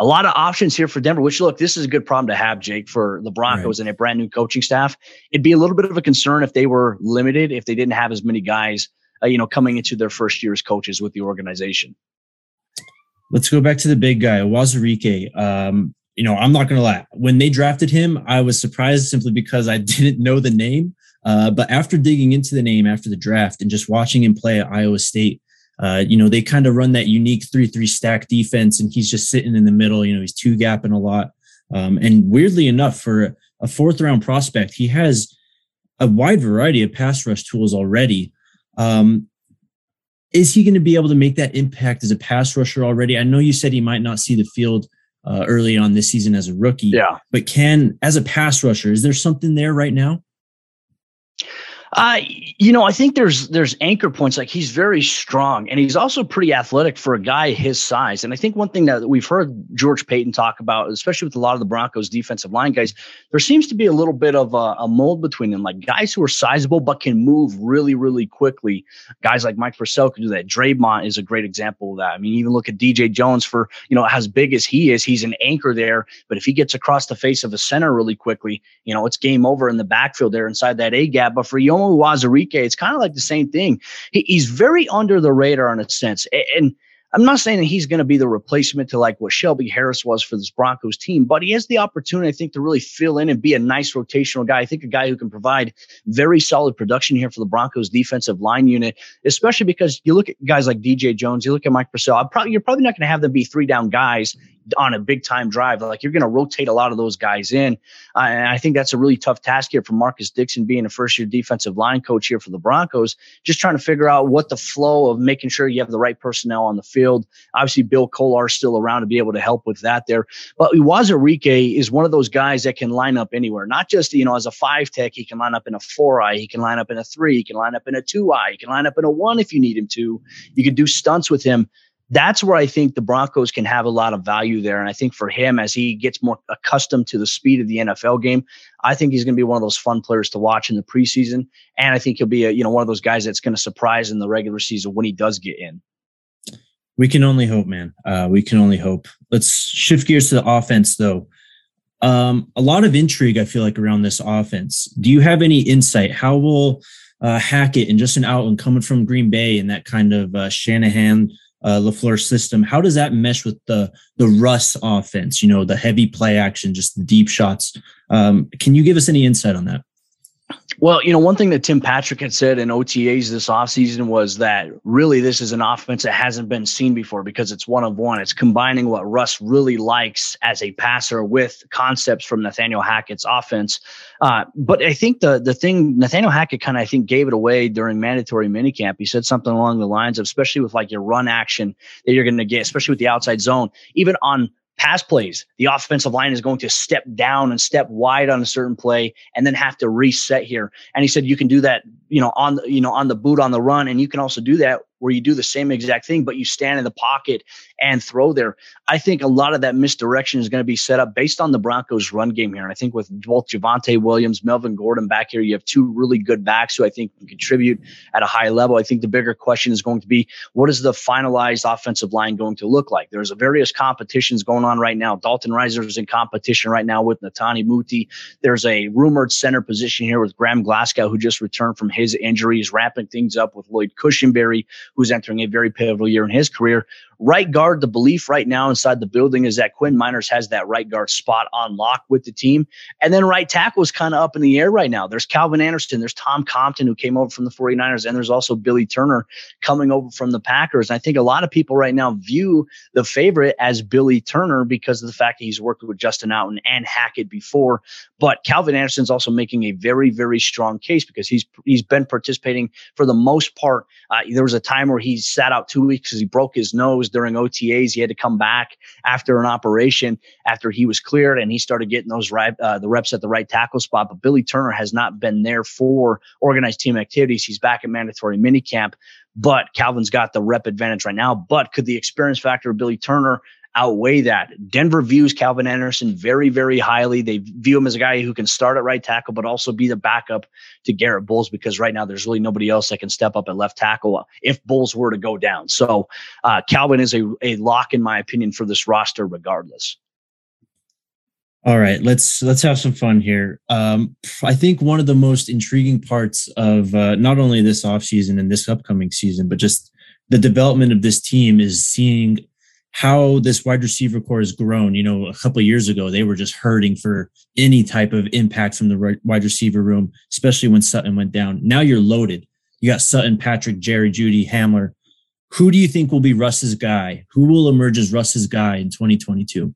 a lot of options here for Denver, which look, this is a good problem to have, Jake, for the Broncos right. and a brand new coaching staff. It'd be a little bit of a concern if they were limited, if they didn't have as many guys, uh, you know, coming into their first year as coaches with the organization. Let's go back to the big guy, Uwazurike. Um, you know, I'm not going to lie. When they drafted him, I was surprised simply because I didn't know the name. Uh, but after digging into the name after the draft and just watching him play at Iowa State, uh, you know, they kind of run that unique 3 3 stack defense, and he's just sitting in the middle. You know, he's two gapping a lot. Um, and weirdly enough, for a fourth round prospect, he has a wide variety of pass rush tools already. Um, is he going to be able to make that impact as a pass rusher already? I know you said he might not see the field uh, early on this season as a rookie. Yeah. But can, as a pass rusher, is there something there right now? Uh, you know, I think there's there's anchor points. Like he's very strong, and he's also pretty athletic for a guy his size. And I think one thing that we've heard George Paton talk about, especially with a lot of the Broncos defensive line guys, there seems to be a little bit of a, a mold between them. Like guys who are sizable but can move really, really quickly. Guys like Mike Purcell can do that. Dre'Mont is a great example of that. I mean, even look at DJ Jones for you know as big as he is, he's an anchor there. But if he gets across the face of a center really quickly, you know, it's game over in the backfield there inside that A gap. But for you Yomo Uwazurike, it's kind of like the same thing. He, he's very under the radar in a sense. And I'm not saying that he's going to be the replacement to like what Shelby Harris was for this Broncos team, but he has the opportunity, I think, to really fill in and be a nice rotational guy. I think a guy who can provide very solid production here for the Broncos defensive line unit, especially because you look at guys like DJ Jones, you look at Mike Purcell. Probably, you're probably not going to have them be three down guys on a big time drive. Like you're going to rotate a lot of those guys in. Uh, and I think that's a really tough task here for Marcus Dixon being a first year defensive line coach here for the Broncos, just trying to figure out what the flow of making sure you have the right personnel on the field. Obviously, Bill Kollar is still around to be able to help with that there. But Uwazurike is one of those guys that can line up anywhere, not just, you know, as a five tech, he can line up in a four eye, he can line up in a three, he can line up in a two eye, he can line up in a one if you need him to. You can do stunts with him that's where I think the Broncos can have a lot of value there. And I think for him, as he gets more accustomed to the speed of the NFL game, I think he's going to be one of those fun players to watch in the preseason. And I think he'll be a, you know, one of those guys that's going to surprise in the regular season when he does get in. We can only hope, man. Uh, we can only hope. Let's shift gears to the offense, though. Um, a lot of intrigue, I feel like, around this offense. Do you have any insight? How will uh, Hackett and Justin Outten coming from Green Bay and that kind of uh, Shanahan uh, LaFleur system. How does that mesh with the the Russ offense? You know, the heavy play action, just the deep shots. Um, can you give us any insight on that? Well, you know, one thing that Tim Patrick had said in OTAs this offseason was that really this is an offense that hasn't been seen before because it's one of one. It's combining what Russ really likes as a passer with concepts from Nathaniel Hackett's offense. Uh, but I think the the thing Nathaniel Hackett kind of I think gave it away during mandatory minicamp. He said something along the lines of, especially with like your run action that you're going to get, especially with the outside zone, even on pass plays, the offensive line is going to step down and step wide on a certain play and then have to reset here. And he said you can do that, you know, on you know on the boot on the run, and you can also do that where you do the same exact thing, but you stand in the pocket and throw there. I think a lot of that misdirection is going to be set up based on the Broncos' run game here. And I think with both Javonte Williams, Melvin Gordon back here, you have two really good backs who I think can contribute at a high level. I think the bigger question is going to be what is the finalized offensive line going to look like? There's various competitions going on right now. Dalton Risner is in competition right now with Netane Muti. There's a rumored center position here with Graham Glasgow, who just returned from his injuries, wrapping things up with Lloyd Cushenberry, who's entering a very pivotal year in his career. Right guard, the belief right now inside the building is that Quinn Meinerz has that right guard spot on lock with the team. And then right tackle is kind of up in the air right now. There's Calvin Anderson, there's Tom Compton, who came over from the 49ers, and there's also Billy Turner coming over from the Packers. And I think a lot of people right now view the favorite as Billy Turner because of the fact that he's worked with Justin Outten and Hackett before. But Calvin Anderson's also making a very, very strong case because he's he's been participating for the most part. Uh, there was a time where he sat out two weeks because he broke his nose during OTAs. He had to come back after an operation after he was cleared, and he started getting those uh, the reps at the right tackle spot. But Billy Turner has not been there for organized team activities. He's back at mandatory minicamp, but Calvin's got the rep advantage right now. But could the experience factor of Billy Turner outweigh that. Denver views Calvin Anderson very, very highly. They view him as a guy who can start at right tackle, but also be the backup to Garrett Bolles because right now there's really nobody else that can step up at left tackle if Bolles were to go down. So uh, Calvin is a, a lock, in my opinion, for this roster regardless. All right, let's let's have some fun here. Um, I think one of the most intriguing parts of uh, not only this offseason and this upcoming season, but just the development of this team is seeing how this wide receiver core has grown. You know, a couple years ago, they were just hurting for any type of impact from the wide receiver room, especially when Sutton went down. Now you're loaded. You got Sutton, Patrick, Jerry, Jeudy, Hamler. Who do you think will be Russ's guy? Who will emerge as Russ's guy in 2022?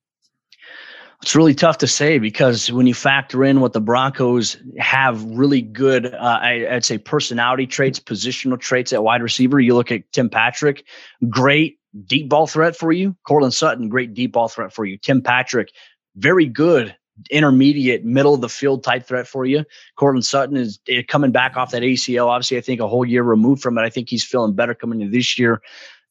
It's really tough to say because when you factor in what the Broncos have really good, uh, I, would say personality traits, positional traits at wide receiver. You look at Tim Patrick, great deep ball threat for you. Courtland Sutton, great deep ball threat for you. Tim Patrick, very good intermediate middle of the field type threat for you. Courtland Sutton is eh, coming back off that ACL. Obviously, I think a whole year removed from it. I think he's feeling better coming into this year.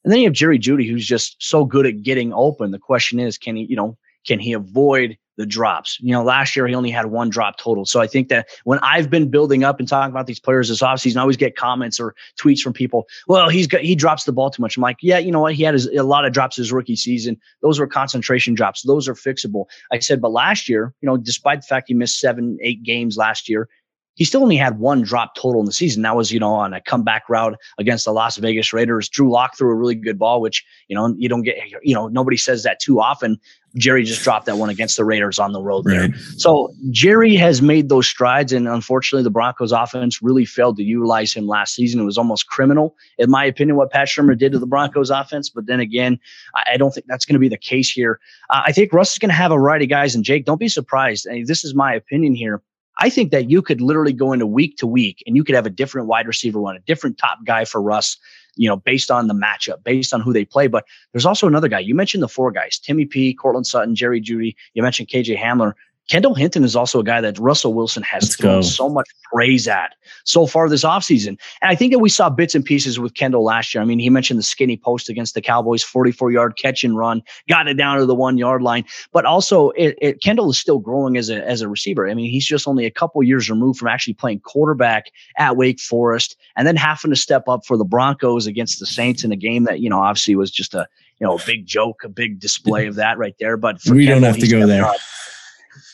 And then you have Jerry Jeudy, who's just so good at getting open. The question is, can he, you know, can he avoid the drops. You know, last year he only had one drop total. So I think that when I've been building up and talking about these players this offseason, I always get comments or tweets from people, well, he's got, he drops the ball too much. I'm like, yeah, you know what? He had his, a lot of drops his rookie season. Those were concentration drops. Those are fixable. I said, but last year, you know, despite the fact he missed seven, eight games last year, he still only had one drop total in the season. That was, you know, on a comeback route against the Las Vegas Raiders. Drew Lock threw a really good ball, which, you know, you don't get, you know, nobody says that too often. Jerry just dropped that one against the Raiders on the road right. there. So Jerry has made those strides, and unfortunately, the Broncos offense really failed to utilize him last season. It was almost criminal, in my opinion, what Pat Shurmur did to the Broncos offense. But then again, I, don't think that's going to be the case here. Uh, I think Russ is going to have a variety of guys, and Jake, don't be surprised. I mean, this is my opinion here. I think that you could literally go into week to week and you could have a different wide receiver one, a different top guy for Russ, you know, based on the matchup, based on who they play. But there's also another guy. You mentioned the four guys, Timmy P, Courtland Sutton, Jerry Jeudy. You mentioned KJ Hamler. Kendall Hinton is also a guy that Russell Wilson has Let's thrown go. so much praise at so far this offseason. And I think that we saw bits and pieces with Kendall last year. I mean, he mentioned the skinny post against the Cowboys, 44 yard catch and run, got it down to the one yard line. But also, it, it, Kendall is still growing as a, as a receiver. I mean, he's just only a couple years removed from actually playing quarterback at Wake Forest and then having to step up for the Broncos against the Saints in a game that, you know, obviously was just a, you know, a big joke, a big display of that right there. But we Kendall, don't have to go there. Up,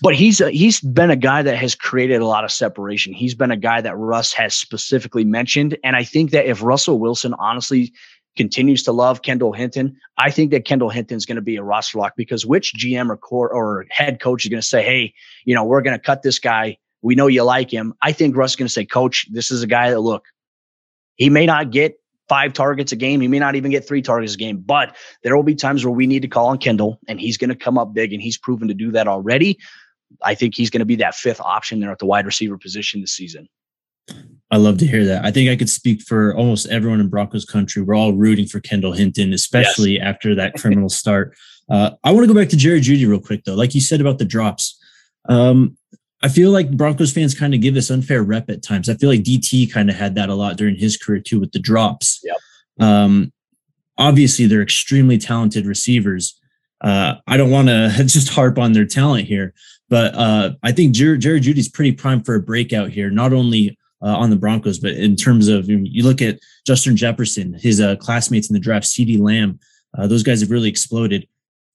but he's a, he's been a guy that has created a lot of separation. He's been a guy that Russ has specifically mentioned, and I think that if Russell Wilson honestly continues to love Kendall Hinton, I think that Kendall Hinton's going to be a roster lock because which GM or core or head coach is going to say, "Hey, you know, we're going to cut this guy. We know you like him." I think Russ is going to say, "Coach, this is a guy that look, he may not get five targets a game. He may not even get three targets a game, but there will be times where we need to call on Kendall and he's going to come up big and he's proven to do that already. I think he's going to be that fifth option there at the wide receiver position this season. I love to hear that. I think I could speak for almost everyone in Broncos country. We're all rooting for Kendall Hinton, especially yes. after that criminal start. Uh, I want to go back to Jerry Jeudy real quick, though. Like you said about the drops, um, I feel like Broncos fans kind of give this unfair rep at times. I feel like DT kind of had that a lot during his career too with the drops. Yep. Um, obviously, they're extremely talented receivers. Uh, I don't want to just harp on their talent here, but uh, I think Jerry, Jerry Jeudy's pretty prime for a breakout here, not only uh, on the Broncos, but in terms of you look at Justin Jefferson, his uh, classmates in the draft, CeeDee Lamb, uh, those guys have really exploded.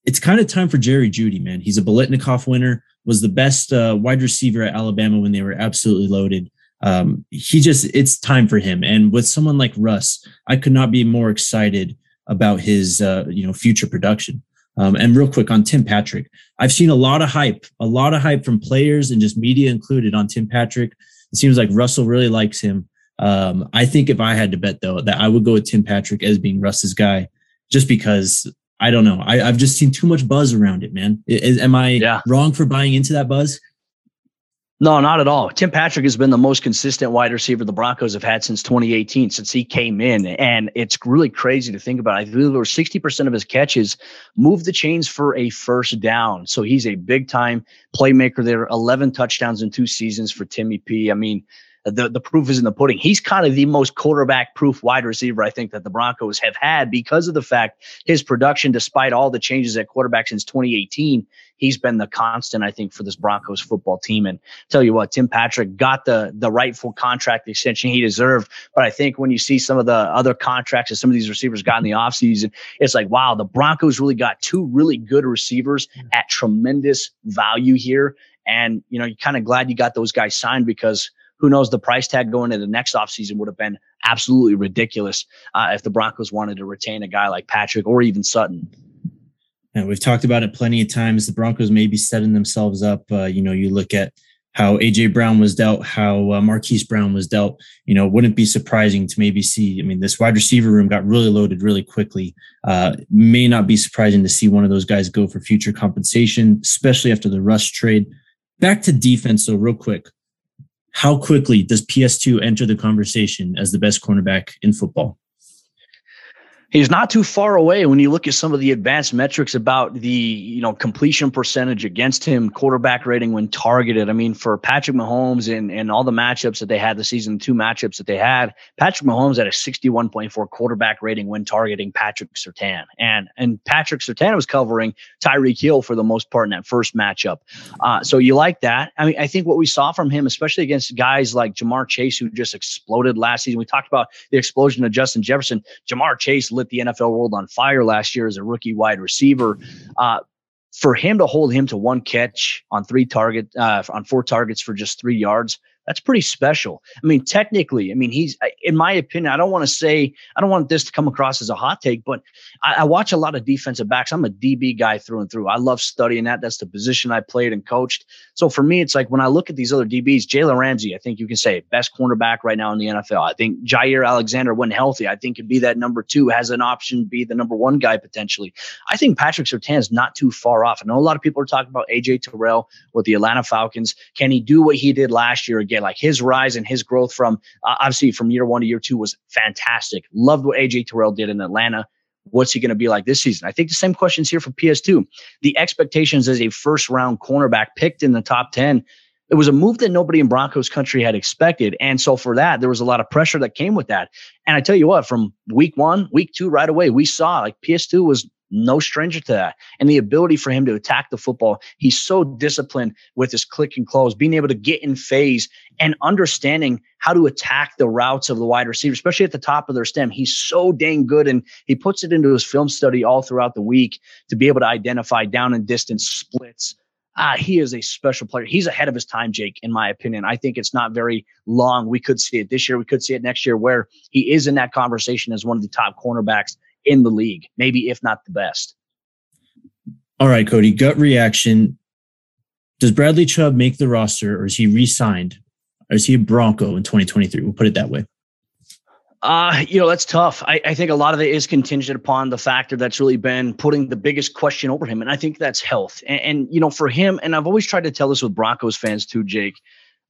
It's kind of time for Jerry Jeudy, man. He's a Biletnikoff winner was the best uh, wide receiver at Alabama when they were absolutely loaded. Um, he just, it's time for him. And with someone like Russ, I could not be more excited about his, uh, you know, future production. Um, and real quick on Tim Patrick, I've seen a lot of hype, a lot of hype from players and just media included on Tim Patrick. It seems like Russell really likes him. Um, I think if I had to bet though, that I would go with Tim Patrick as being Russ's guy, just because I don't know. I, have just seen too much buzz around it, man. Is, am I yeah. wrong for buying into that buzz? No, not at all. Tim Patrick has been the most consistent wide receiver the Broncos have had since 2018, since he came in. And it's really crazy to think about. I believe over 60% of his catches move the chains for a first down. So he's a big time playmaker there. 11 touchdowns in two seasons for Timmy P. I mean, the, the proof is in the pudding. He's kind of the most quarterback proof wide receiver I think that the Broncos have had because of the fact his production, despite all the changes at quarterback since 2018, he's been the constant, I think, for this Broncos football team. And tell you what, Tim Patrick got the the rightful contract extension he deserved. But I think when you see some of the other contracts that some of these receivers got in the offseason, it's like, wow, the Broncos really got two really good receivers at tremendous value here. And, you know, you're kind of glad you got those guys signed because who knows the price tag going into the next offseason would have been absolutely ridiculous uh, if the Broncos wanted to retain a guy like Patrick or even Sutton. And we've talked about it plenty of times. The Broncos may be setting themselves up. Uh, you know, you look at how AJ Brown was dealt, how uh, Marquise Brown was dealt. You know, wouldn't be surprising to maybe see. I mean, this wide receiver room got really loaded really quickly. Uh, may not be surprising to see one of those guys go for future compensation, especially after the Russ trade. Back to defense, though, real quick. How quickly does PS2 enter the conversation as the best cornerback in football? He's not too far away when you look at some of the advanced metrics about the you know completion percentage against him, quarterback rating when targeted. I mean, for Patrick Mahomes and and all the matchups that they had the season, two matchups that they had, Patrick Mahomes had a 61.4 quarterback rating when targeting Patrick Surtain, and and Patrick Surtain was covering Tyreek Hill for the most part in that first matchup. Uh, so you like that? I mean, I think what we saw from him, especially against guys like Ja'Marr Chase, who just exploded last season. We talked about the explosion of Justin Jefferson. Ja'Marr Chase lit the NFL world on fire last year as a rookie wide receiver. Uh, for him to hold him to one catch on three target uh, on four targets for just three yards that's pretty special. I mean, technically, I mean, he's, in my opinion, I don't want to say, I don't want this to come across as a hot take, but I, I, watch a lot of defensive backs. I'm a DB guy through and through. I love studying that. That's the position I played and coached. So for me, it's like when I look at these other DBs, Jalen Ramsey, I think you can say best cornerback right now in the NFL. I think Jaire Alexander, when healthy, I think could be that number two, has an option to be the number one guy potentially. I think Patrick Surtain is not too far off. I know a lot of people are talking about AJ Terrell with the Atlanta Falcons. Can he do what he did last year again? Like his rise and his growth from uh, obviously from year one to year two was fantastic. Loved what AJ Terrell did in Atlanta. What's he going to be like this season? I think the same questions here for PS2. The expectations as a first round cornerback picked in the top 10 it was a move that nobody in Broncos country had expected. And so for that, there was a lot of pressure that came with that. And I tell you what, from week one, week two, right away, we saw like PS2 was no stranger to that. And the ability for him to attack the football, he's so disciplined with his click and close, being able to get in phase and understanding how to attack the routes of the wide receiver, especially at the top of their stem. He's so dang good. And he puts it into his film study all throughout the week to be able to identify down and distance splits Ah, he is a special player. He's ahead of his time, Jake, in my opinion. I think it's not very long. We could see it this year. We could see it next year where he is in that conversation as one of the top cornerbacks in the league, maybe if not the best. All right, Cody, gut reaction. Does Bradley Chubb make the roster or is he re signed? Or is he a Bronco in 2023? We'll put it that way. Uh, you know, that's tough. I, I think a lot of it is contingent upon the factor that's really been putting the biggest question over him. And I think that's health. And, and, you know, for him, and I've always tried to tell this with Broncos fans too, Jake.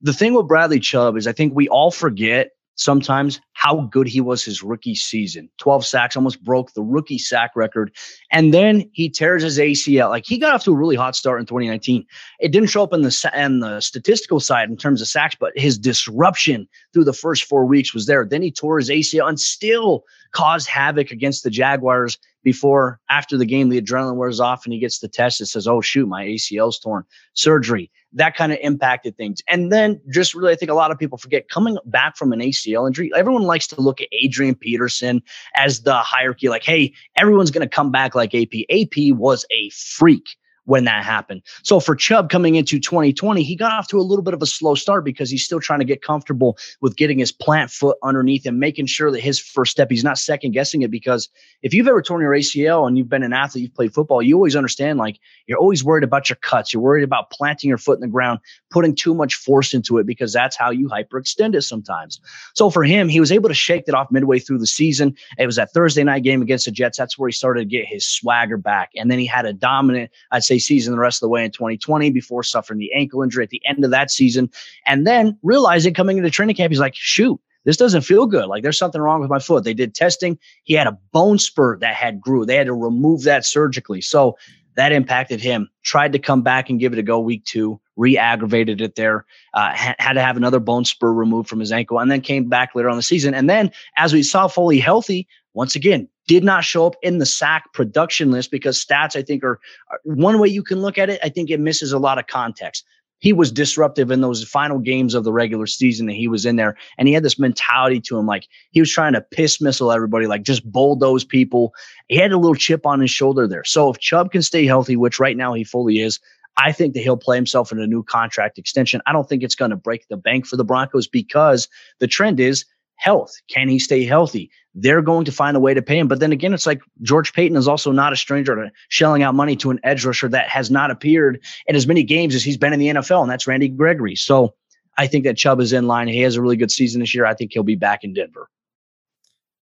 The thing with Bradley Chubb is I think we all forget sometimes how good he was his rookie season. 12 sacks almost broke the rookie sack record. And then he tears his acl like he got off to a really hot start in 2019 it didn't show up in the in the statistical side in terms of sacks but his disruption through the first four weeks was there. Then he tore his acl and still caused havoc against the jaguars before after the game the adrenaline wears off and he gets the test that says oh shoot my acl's torn. Surgery that kind of impacted things. And then just really, I think a lot of people forget coming back from an ACL injury, everyone likes to look at Adrian Peterson as the hierarchy, like, hey, everyone's going to come back like AP. AP was a freak when that happened. So for Chubb coming into 2020, he got off to a little bit of a slow start because he's still trying to get comfortable with getting his plant foot underneath and making sure that his first step, he's not second guessing it. Because if you've ever torn your ACL and you've been an athlete, you've played football, you always understand like you're always worried about your cuts. You're worried about planting your foot in the ground, putting too much force into it because that's how you hyperextend it sometimes. So for him, he was able to shake that off midway through the season. It was that Thursday night game against the Jets. That's where he started to get his swagger back. And then he had a dominant, I'd say, season the rest of the way in 2020 before suffering the ankle injury at the end of that season. And then realizing coming into training camp, he's like, shoot, this doesn't feel good. Like there's something wrong with my foot. They did testing. He had a bone spur that had grew. They had to remove that surgically. So that impacted him. Tried to come back and give it a go week two, re-aggravated it there. Uh, had, had to have another bone spur removed from his ankle, and then came back later on the season. And then, as we saw fully healthy, once again did not show up in the sack production list because stats, I think, are, are, one way you can look at it. I think it misses a lot of context. He was disruptive in those final games of the regular season that he was in there. And he had this mentality to him like he was trying to piss missile everybody, like just bulldoze people. He had a little chip on his shoulder there. So if Chubb can stay healthy, which right now he fully is, I think that he'll play himself in a new contract extension. I don't think it's going to break the bank for the Broncos because the trend is health. Can he stay healthy? They're going to find a way to pay him. But then again, it's like George Paton is also not a stranger to shelling out money to an edge rusher that has not appeared in as many games as he's been in the NFL, and that's Randy Gregory. So I think that Chubb is in line. He has a really good season this year. I think he'll be back in Denver.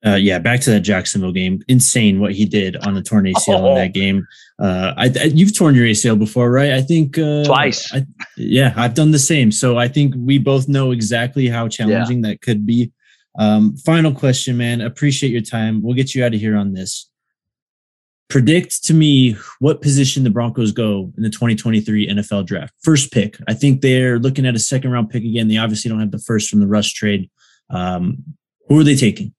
Uh, yeah, back to that Jacksonville game. Insane what he did on the torn ACL oh. in that game. Uh, I, I, you've torn your ACL before, right? I think uh, twice. I, yeah, I've done the same. So I think we both know exactly how challenging yeah. that could be. Um, final question, man. Appreciate your time. We'll get you out of here on this. Predict to me what position the Broncos go in the 2023 NFL draft. First pick. I think they're looking at a second round pick again. They obviously don't have the first from the Rush trade. Um, who are they taking?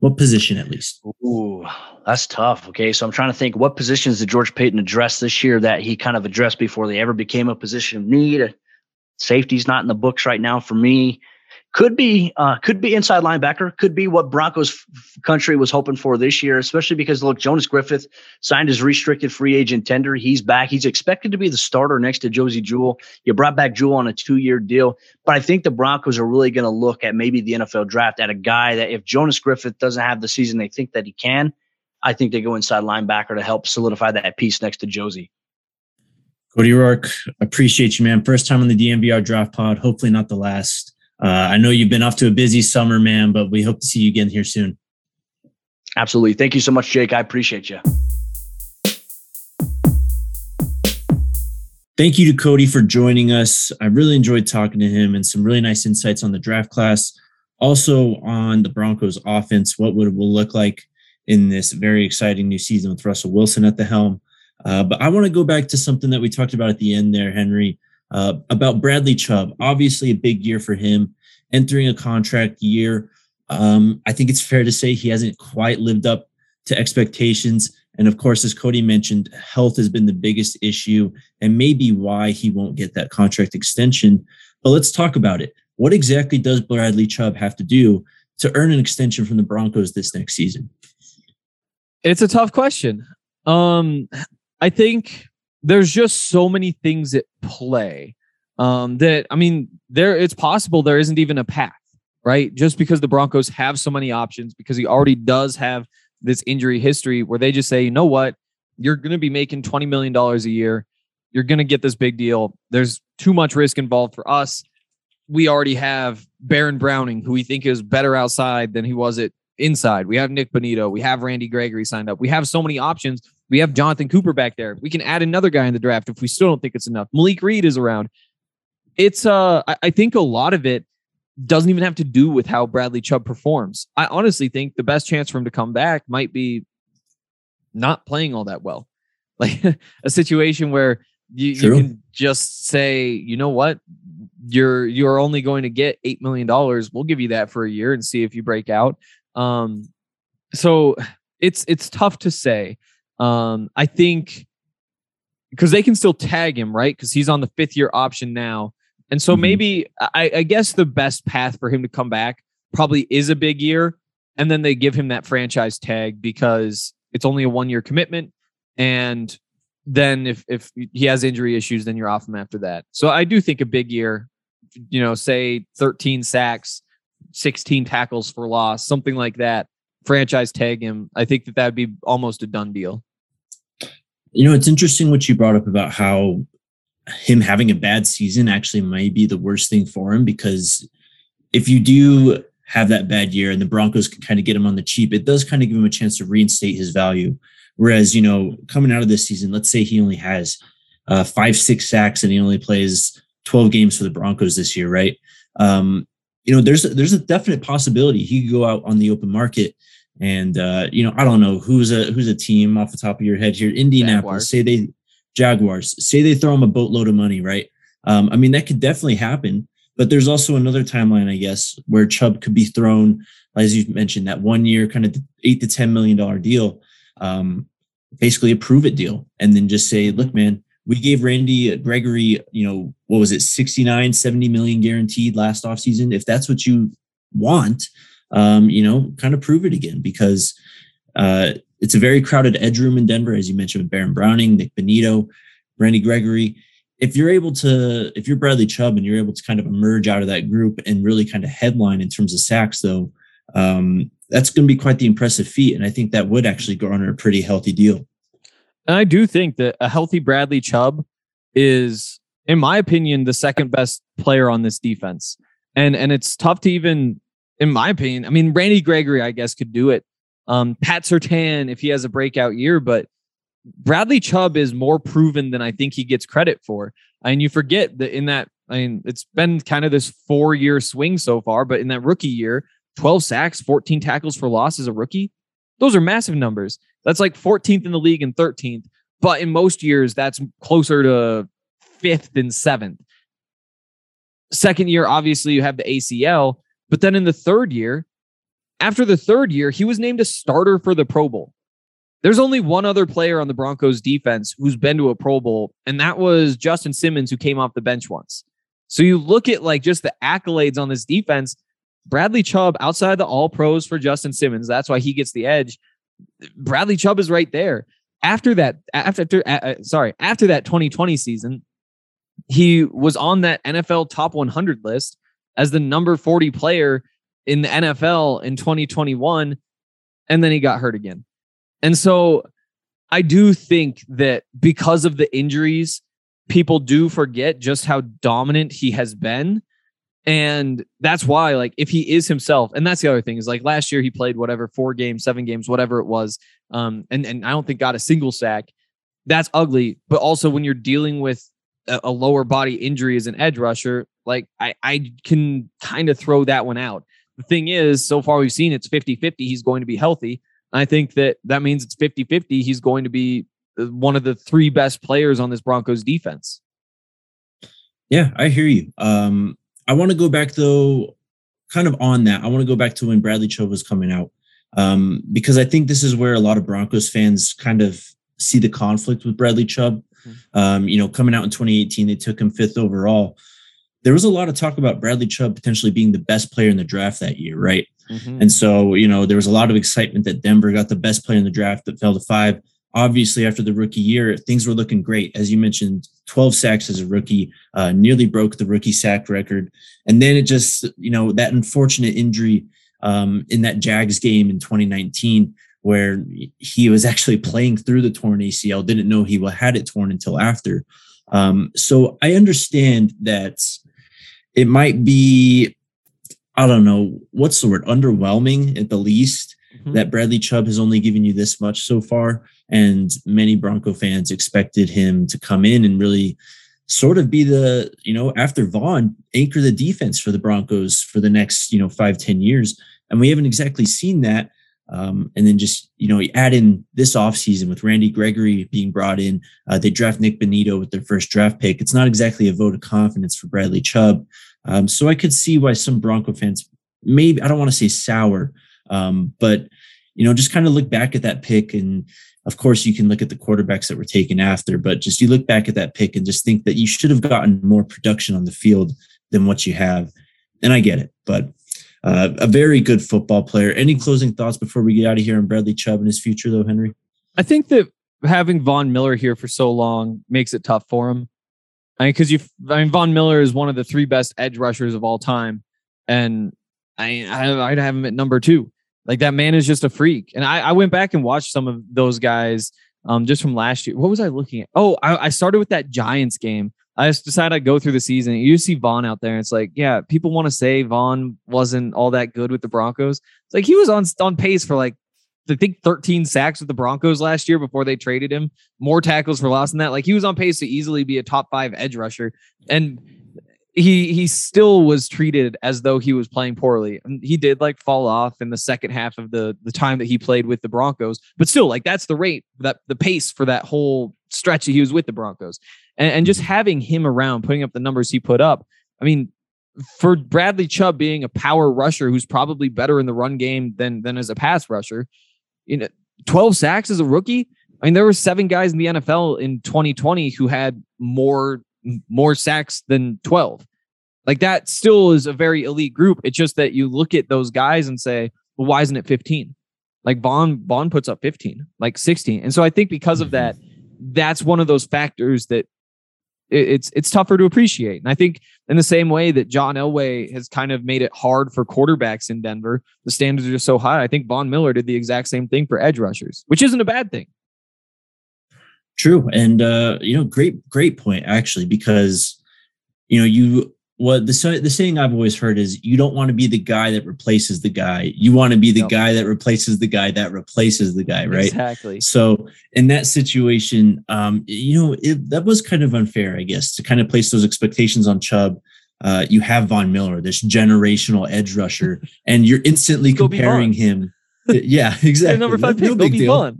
What position at least? Ooh, that's tough. Okay. So I'm trying to think what positions did George Paton address this year that he kind of addressed before they ever became a position of need? Safety's not in the books right now for me. Could be, uh, could be inside linebacker. Could be what Broncos f- country was hoping for this year, especially because look, Jonas Griffith signed his restricted free agent tender. He's back. He's expected to be the starter next to Josey Jewell. You brought back Jewell on a two-year deal, but I think the Broncos are really going to look at maybe the NFL draft at a guy that if Jonas Griffith doesn't have the season they think that he can, I think they go inside linebacker to help solidify that piece next to Josey. Cody Roark, appreciate you, man. First time on the DNVR draft pod. Hopefully not the last. Uh, I know you've been off to a busy summer, man, but we hope to see you again here soon. Absolutely. Thank you so much, Jake. I appreciate you. Thank you to Cody for joining us. I really enjoyed talking to him and some really nice insights on the draft class. Also on the Broncos offense, what would it will look like in this very exciting new season with Russell Wilson at the helm. Uh, but I want to go back to something that we talked about at the end there, Henry, uh, about Bradley Chubb. Obviously, a big year for him, entering a contract year. Um, I think it's fair to say he hasn't quite lived up to expectations. And of course, as Cody mentioned, health has been the biggest issue and maybe why he won't get that contract extension. But let's talk about it. What exactly does Bradley Chubb have to do to earn an extension from the Broncos this next season? It's a tough question. Um, I think there's just so many things that play. Um, that I mean, there it's possible there isn't even a path, right? Just because the Broncos have so many options, because he already does have this injury history where they just say, you know what, you're going to be making $20 million a year. You're going to get this big deal. There's too much risk involved for us. We already have Baron Browning, who we think is better outside than he was at inside. We have Nik Bonitto. We have Randy Gregory signed up. We have so many options. We have Jonathan Cooper back there. We can add another guy in the draft if we still don't think it's enough. Malik Reed is around. It's uh I think a lot of it doesn't even have to do with how Bradley Chubb performs. I honestly think the best chance for him to come back might be not playing all that well. Like a situation where you, you can just say, you know what, you're you're only going to get eight million dollars. We'll give you that for a year and see if you break out. Um, so it's it's tough to say. Um, I think because they can still tag him, right? Because he's on the fifth year option now. And so mm-hmm. maybe I, I guess the best path for him to come back probably is a big year. And then they give him that franchise tag because it's only a one year commitment. And then if if he has injury issues, then you're off him after that. So I do think a big year, you know, say 13 sacks, 16 tackles for loss, something like that. Franchise tag him. I think that that'd be almost a done deal. You know, it's interesting what you brought up about how him having a bad season actually might be the worst thing for him because if you do have that bad year and the Broncos can kind of get him on the cheap, it does kind of give him a chance to reinstate his value. Whereas, you know, coming out of this season, let's say he only has uh, five, six sacks and he only plays 12 games for the Broncos this year, right? Um, you know, there's there's a definite possibility he could go out on the open market and uh, you know, I don't know who's a who's a team off the top of your head here. Indianapolis, Jaguars. say they Jaguars, say they throw him a boatload of money, right? Um, I mean, that could definitely happen. But there's also another timeline, I guess, where Chubb could be thrown, as you mentioned, that one year kind of eight to ten million dollar deal, um, basically a prove it deal, and then just say, look, man, we gave Randy Gregory, you know, what was it, 69, 70 million guaranteed last offseason. If that's what you want, um, you know, kind of prove it again because uh, it's a very crowded edge room in Denver, as you mentioned with Baron Browning, Nik Bonitto, Randy Gregory. If you're able to, if you're Bradley Chubb and you're able to kind of emerge out of that group and really kind of headline in terms of sacks, though, um, that's going to be quite the impressive feat. And I think that would actually garner a pretty healthy deal. And I do think that a healthy Bradley Chubb is, in my opinion, the second best player on this defense. And and it's tough to even, in my opinion, I mean, Randy Gregory, I guess, could do it um, Pat Surtain, if he has a breakout year, but Bradley Chubb is more proven than I think he gets credit for. And you forget that in that, I mean, it's been kind of this four year swing so far, but in that rookie year, 12 sacks, 14 tackles for loss as a rookie, those are massive numbers. That's like 14th in the league and 13th. But in most years, that's closer to fifth and seventh. Second year, obviously, you have the ACL. But then in the third year, after the third year, he was named a starter for the Pro Bowl. There's only one other player on the Broncos defense who's been to a Pro Bowl, and that was Justin Simmons, who came off the bench once. So you look at like just the accolades on this defense. Bradley Chubb outside the all pros for Justin Simmons. That's why he gets the edge. Bradley Chubb is right there. After that, after, after uh, sorry, after that 2020 season, he was on that NFL top 100 list as the number 40 player in the NFL in 2021 and then he got hurt again. And so I do think that because of the injuries, people do forget just how dominant he has been. And that's why, like, if he is himself, and that's the other thing is like last year he played whatever, four games, seven games, whatever it was. Um, and, and I don't think got a single sack. That's ugly. But also when you're dealing with a, a lower body injury as an edge rusher, like I, I can kind of throw that one out the thing is, so far we've seen it's 50 50. He's going to be healthy. I think that that means it's 50 50. He's going to be uh, one of the three best players on this Broncos defense. Yeah, I hear you. Um, I want to go back though, kind of on that. I want to go back to when Bradley Chubb was coming out um, because I think this is where a lot of Broncos fans kind of see the conflict with Bradley Chubb. Mm-hmm. Um, you know, coming out in 2018, they took him fifth overall there was a lot of talk about Bradley Chubb potentially being the best player in the draft that year, right? Mm-hmm. And so, you know, there was a lot of excitement that Denver got the best player in the draft that fell to five. obviously after the rookie year, things were looking great. As you mentioned, 12 sacks as a rookie, uh, nearly broke the rookie sack record. And then it just, you know, that unfortunate injury um, in that Jags game in 2019, where he was actually playing through the torn ACL, didn't know he had it torn until after. Um, so I understand that it might be, I don't know, what's the word, underwhelming at the least. Mm-hmm. That Bradley Chubb has only given you this much so far. And many Bronco fans expected him to come in and really sort of be the, you know, after Von, anchor the defense for the Broncos for the next, you know, five ten years. And we haven't exactly seen that. Um, and then just, you know, add in this offseason with Randy Gregory being brought in. Uh, they draft Nik Bonitto with their first draft pick. It's not exactly a vote of confidence for Bradley Chubb. Um, so I could see why some Bronco fans maybe, I don't want to say sour, um, but, you know, just kind of look back at that pick and of course, you can look at the quarterbacks that were taken after, but just you look back at that pick and just think that you should have gotten more production on the field than what you have. And I get it, but uh, a very good football player. Any closing thoughts before we get out of here on Bradley Chubb and his future, though, Henry? I think that having Von Miller here for so long makes it tough for him. I mean, because you, I mean, Von Miller is one of the three best edge rushers of all time, and I, I I'd have him at number two. Like that man is just a freak. And I, I went back and watched some of those guys um, just from last year. What was I looking at? Oh, I, I started with that Giants game. I just decided I'd go through the season. You see Von out there, and it's like, yeah, people want to say Von wasn't all that good with the Broncos. It's like he was on on pace for like I think 13 sacks with the Broncos last year before they traded him. More tackles for loss than that. Like he was on pace to easily be a top five edge rusher. And he he still was treated as though he was playing poorly. And he did like fall off in the second half of the the time that he played with the Broncos, but still like that's the rate that the pace for that whole stretch that he was with the Broncos. And, and just having him around, putting up the numbers he put up. I mean, for Bradley Chubb being a power rusher who's probably better in the run game than than as a pass rusher, you know, 12 sacks as a rookie. I mean, there were seven guys in the NFL in 2020 who had more more sacks than 12. Like that still is a very elite group. It's just that you look at those guys and say, well, why isn't it 15? Like Von Von puts up 15, like 16. And so I think because of that, that's one of those factors that it's it's tougher to appreciate. And I think in the same way that John Elway has kind of made it hard for quarterbacks in Denver, the standards are so high. I think Von Miller did the exact same thing for edge rushers, which isn't a bad thing. True. And uh, you know, great, great point actually, because you know, you what the the saying I've always heard is you don't want to be the guy that replaces the guy. You want to be the guy that replaces the guy that replaces the guy, right? Exactly. So in that situation, um, you know, it, that was kind of unfair, I guess, to kind of place those expectations on Chubb. Uh, you have Von Miller, this generational edge rusher, and you're instantly comparing him. yeah, exactly. number five pick, no big deal.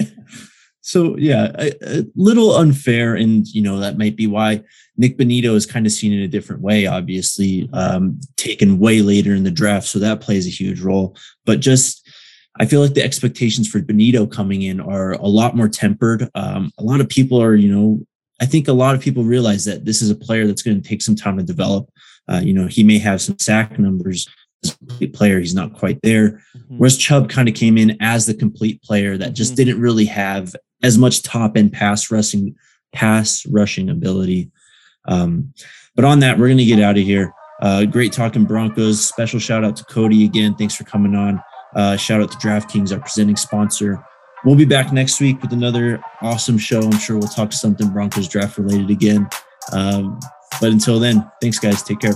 so yeah, a, a, little unfair, and you know that might be why Nik Bonitto is kind of seen in a different way. Obviously, um, taken way later in the draft, so that plays a huge role. But just, I feel like the expectations for Benito coming in are a lot more tempered. Um, a lot of people are, you know, I think a lot of people realize that this is a player that's going to take some time to develop. Uh, you know, he may have some sack numbers as a complete player. He's not quite there. Mm-hmm. Whereas Chubb kind of came in as the complete player that mm-hmm. just didn't really have as much top end pass rushing pass rushing ability. Um, but on that, we're going to get out of here. Uh, great talking Broncos. Special shout out to Cody again. Thanks for coming on. Uh, shout out to DraftKings, our presenting sponsor. We'll be back next week with another awesome show. I'm sure we'll talk something Broncos draft related again. Um, but until then, thanks, guys. Take care.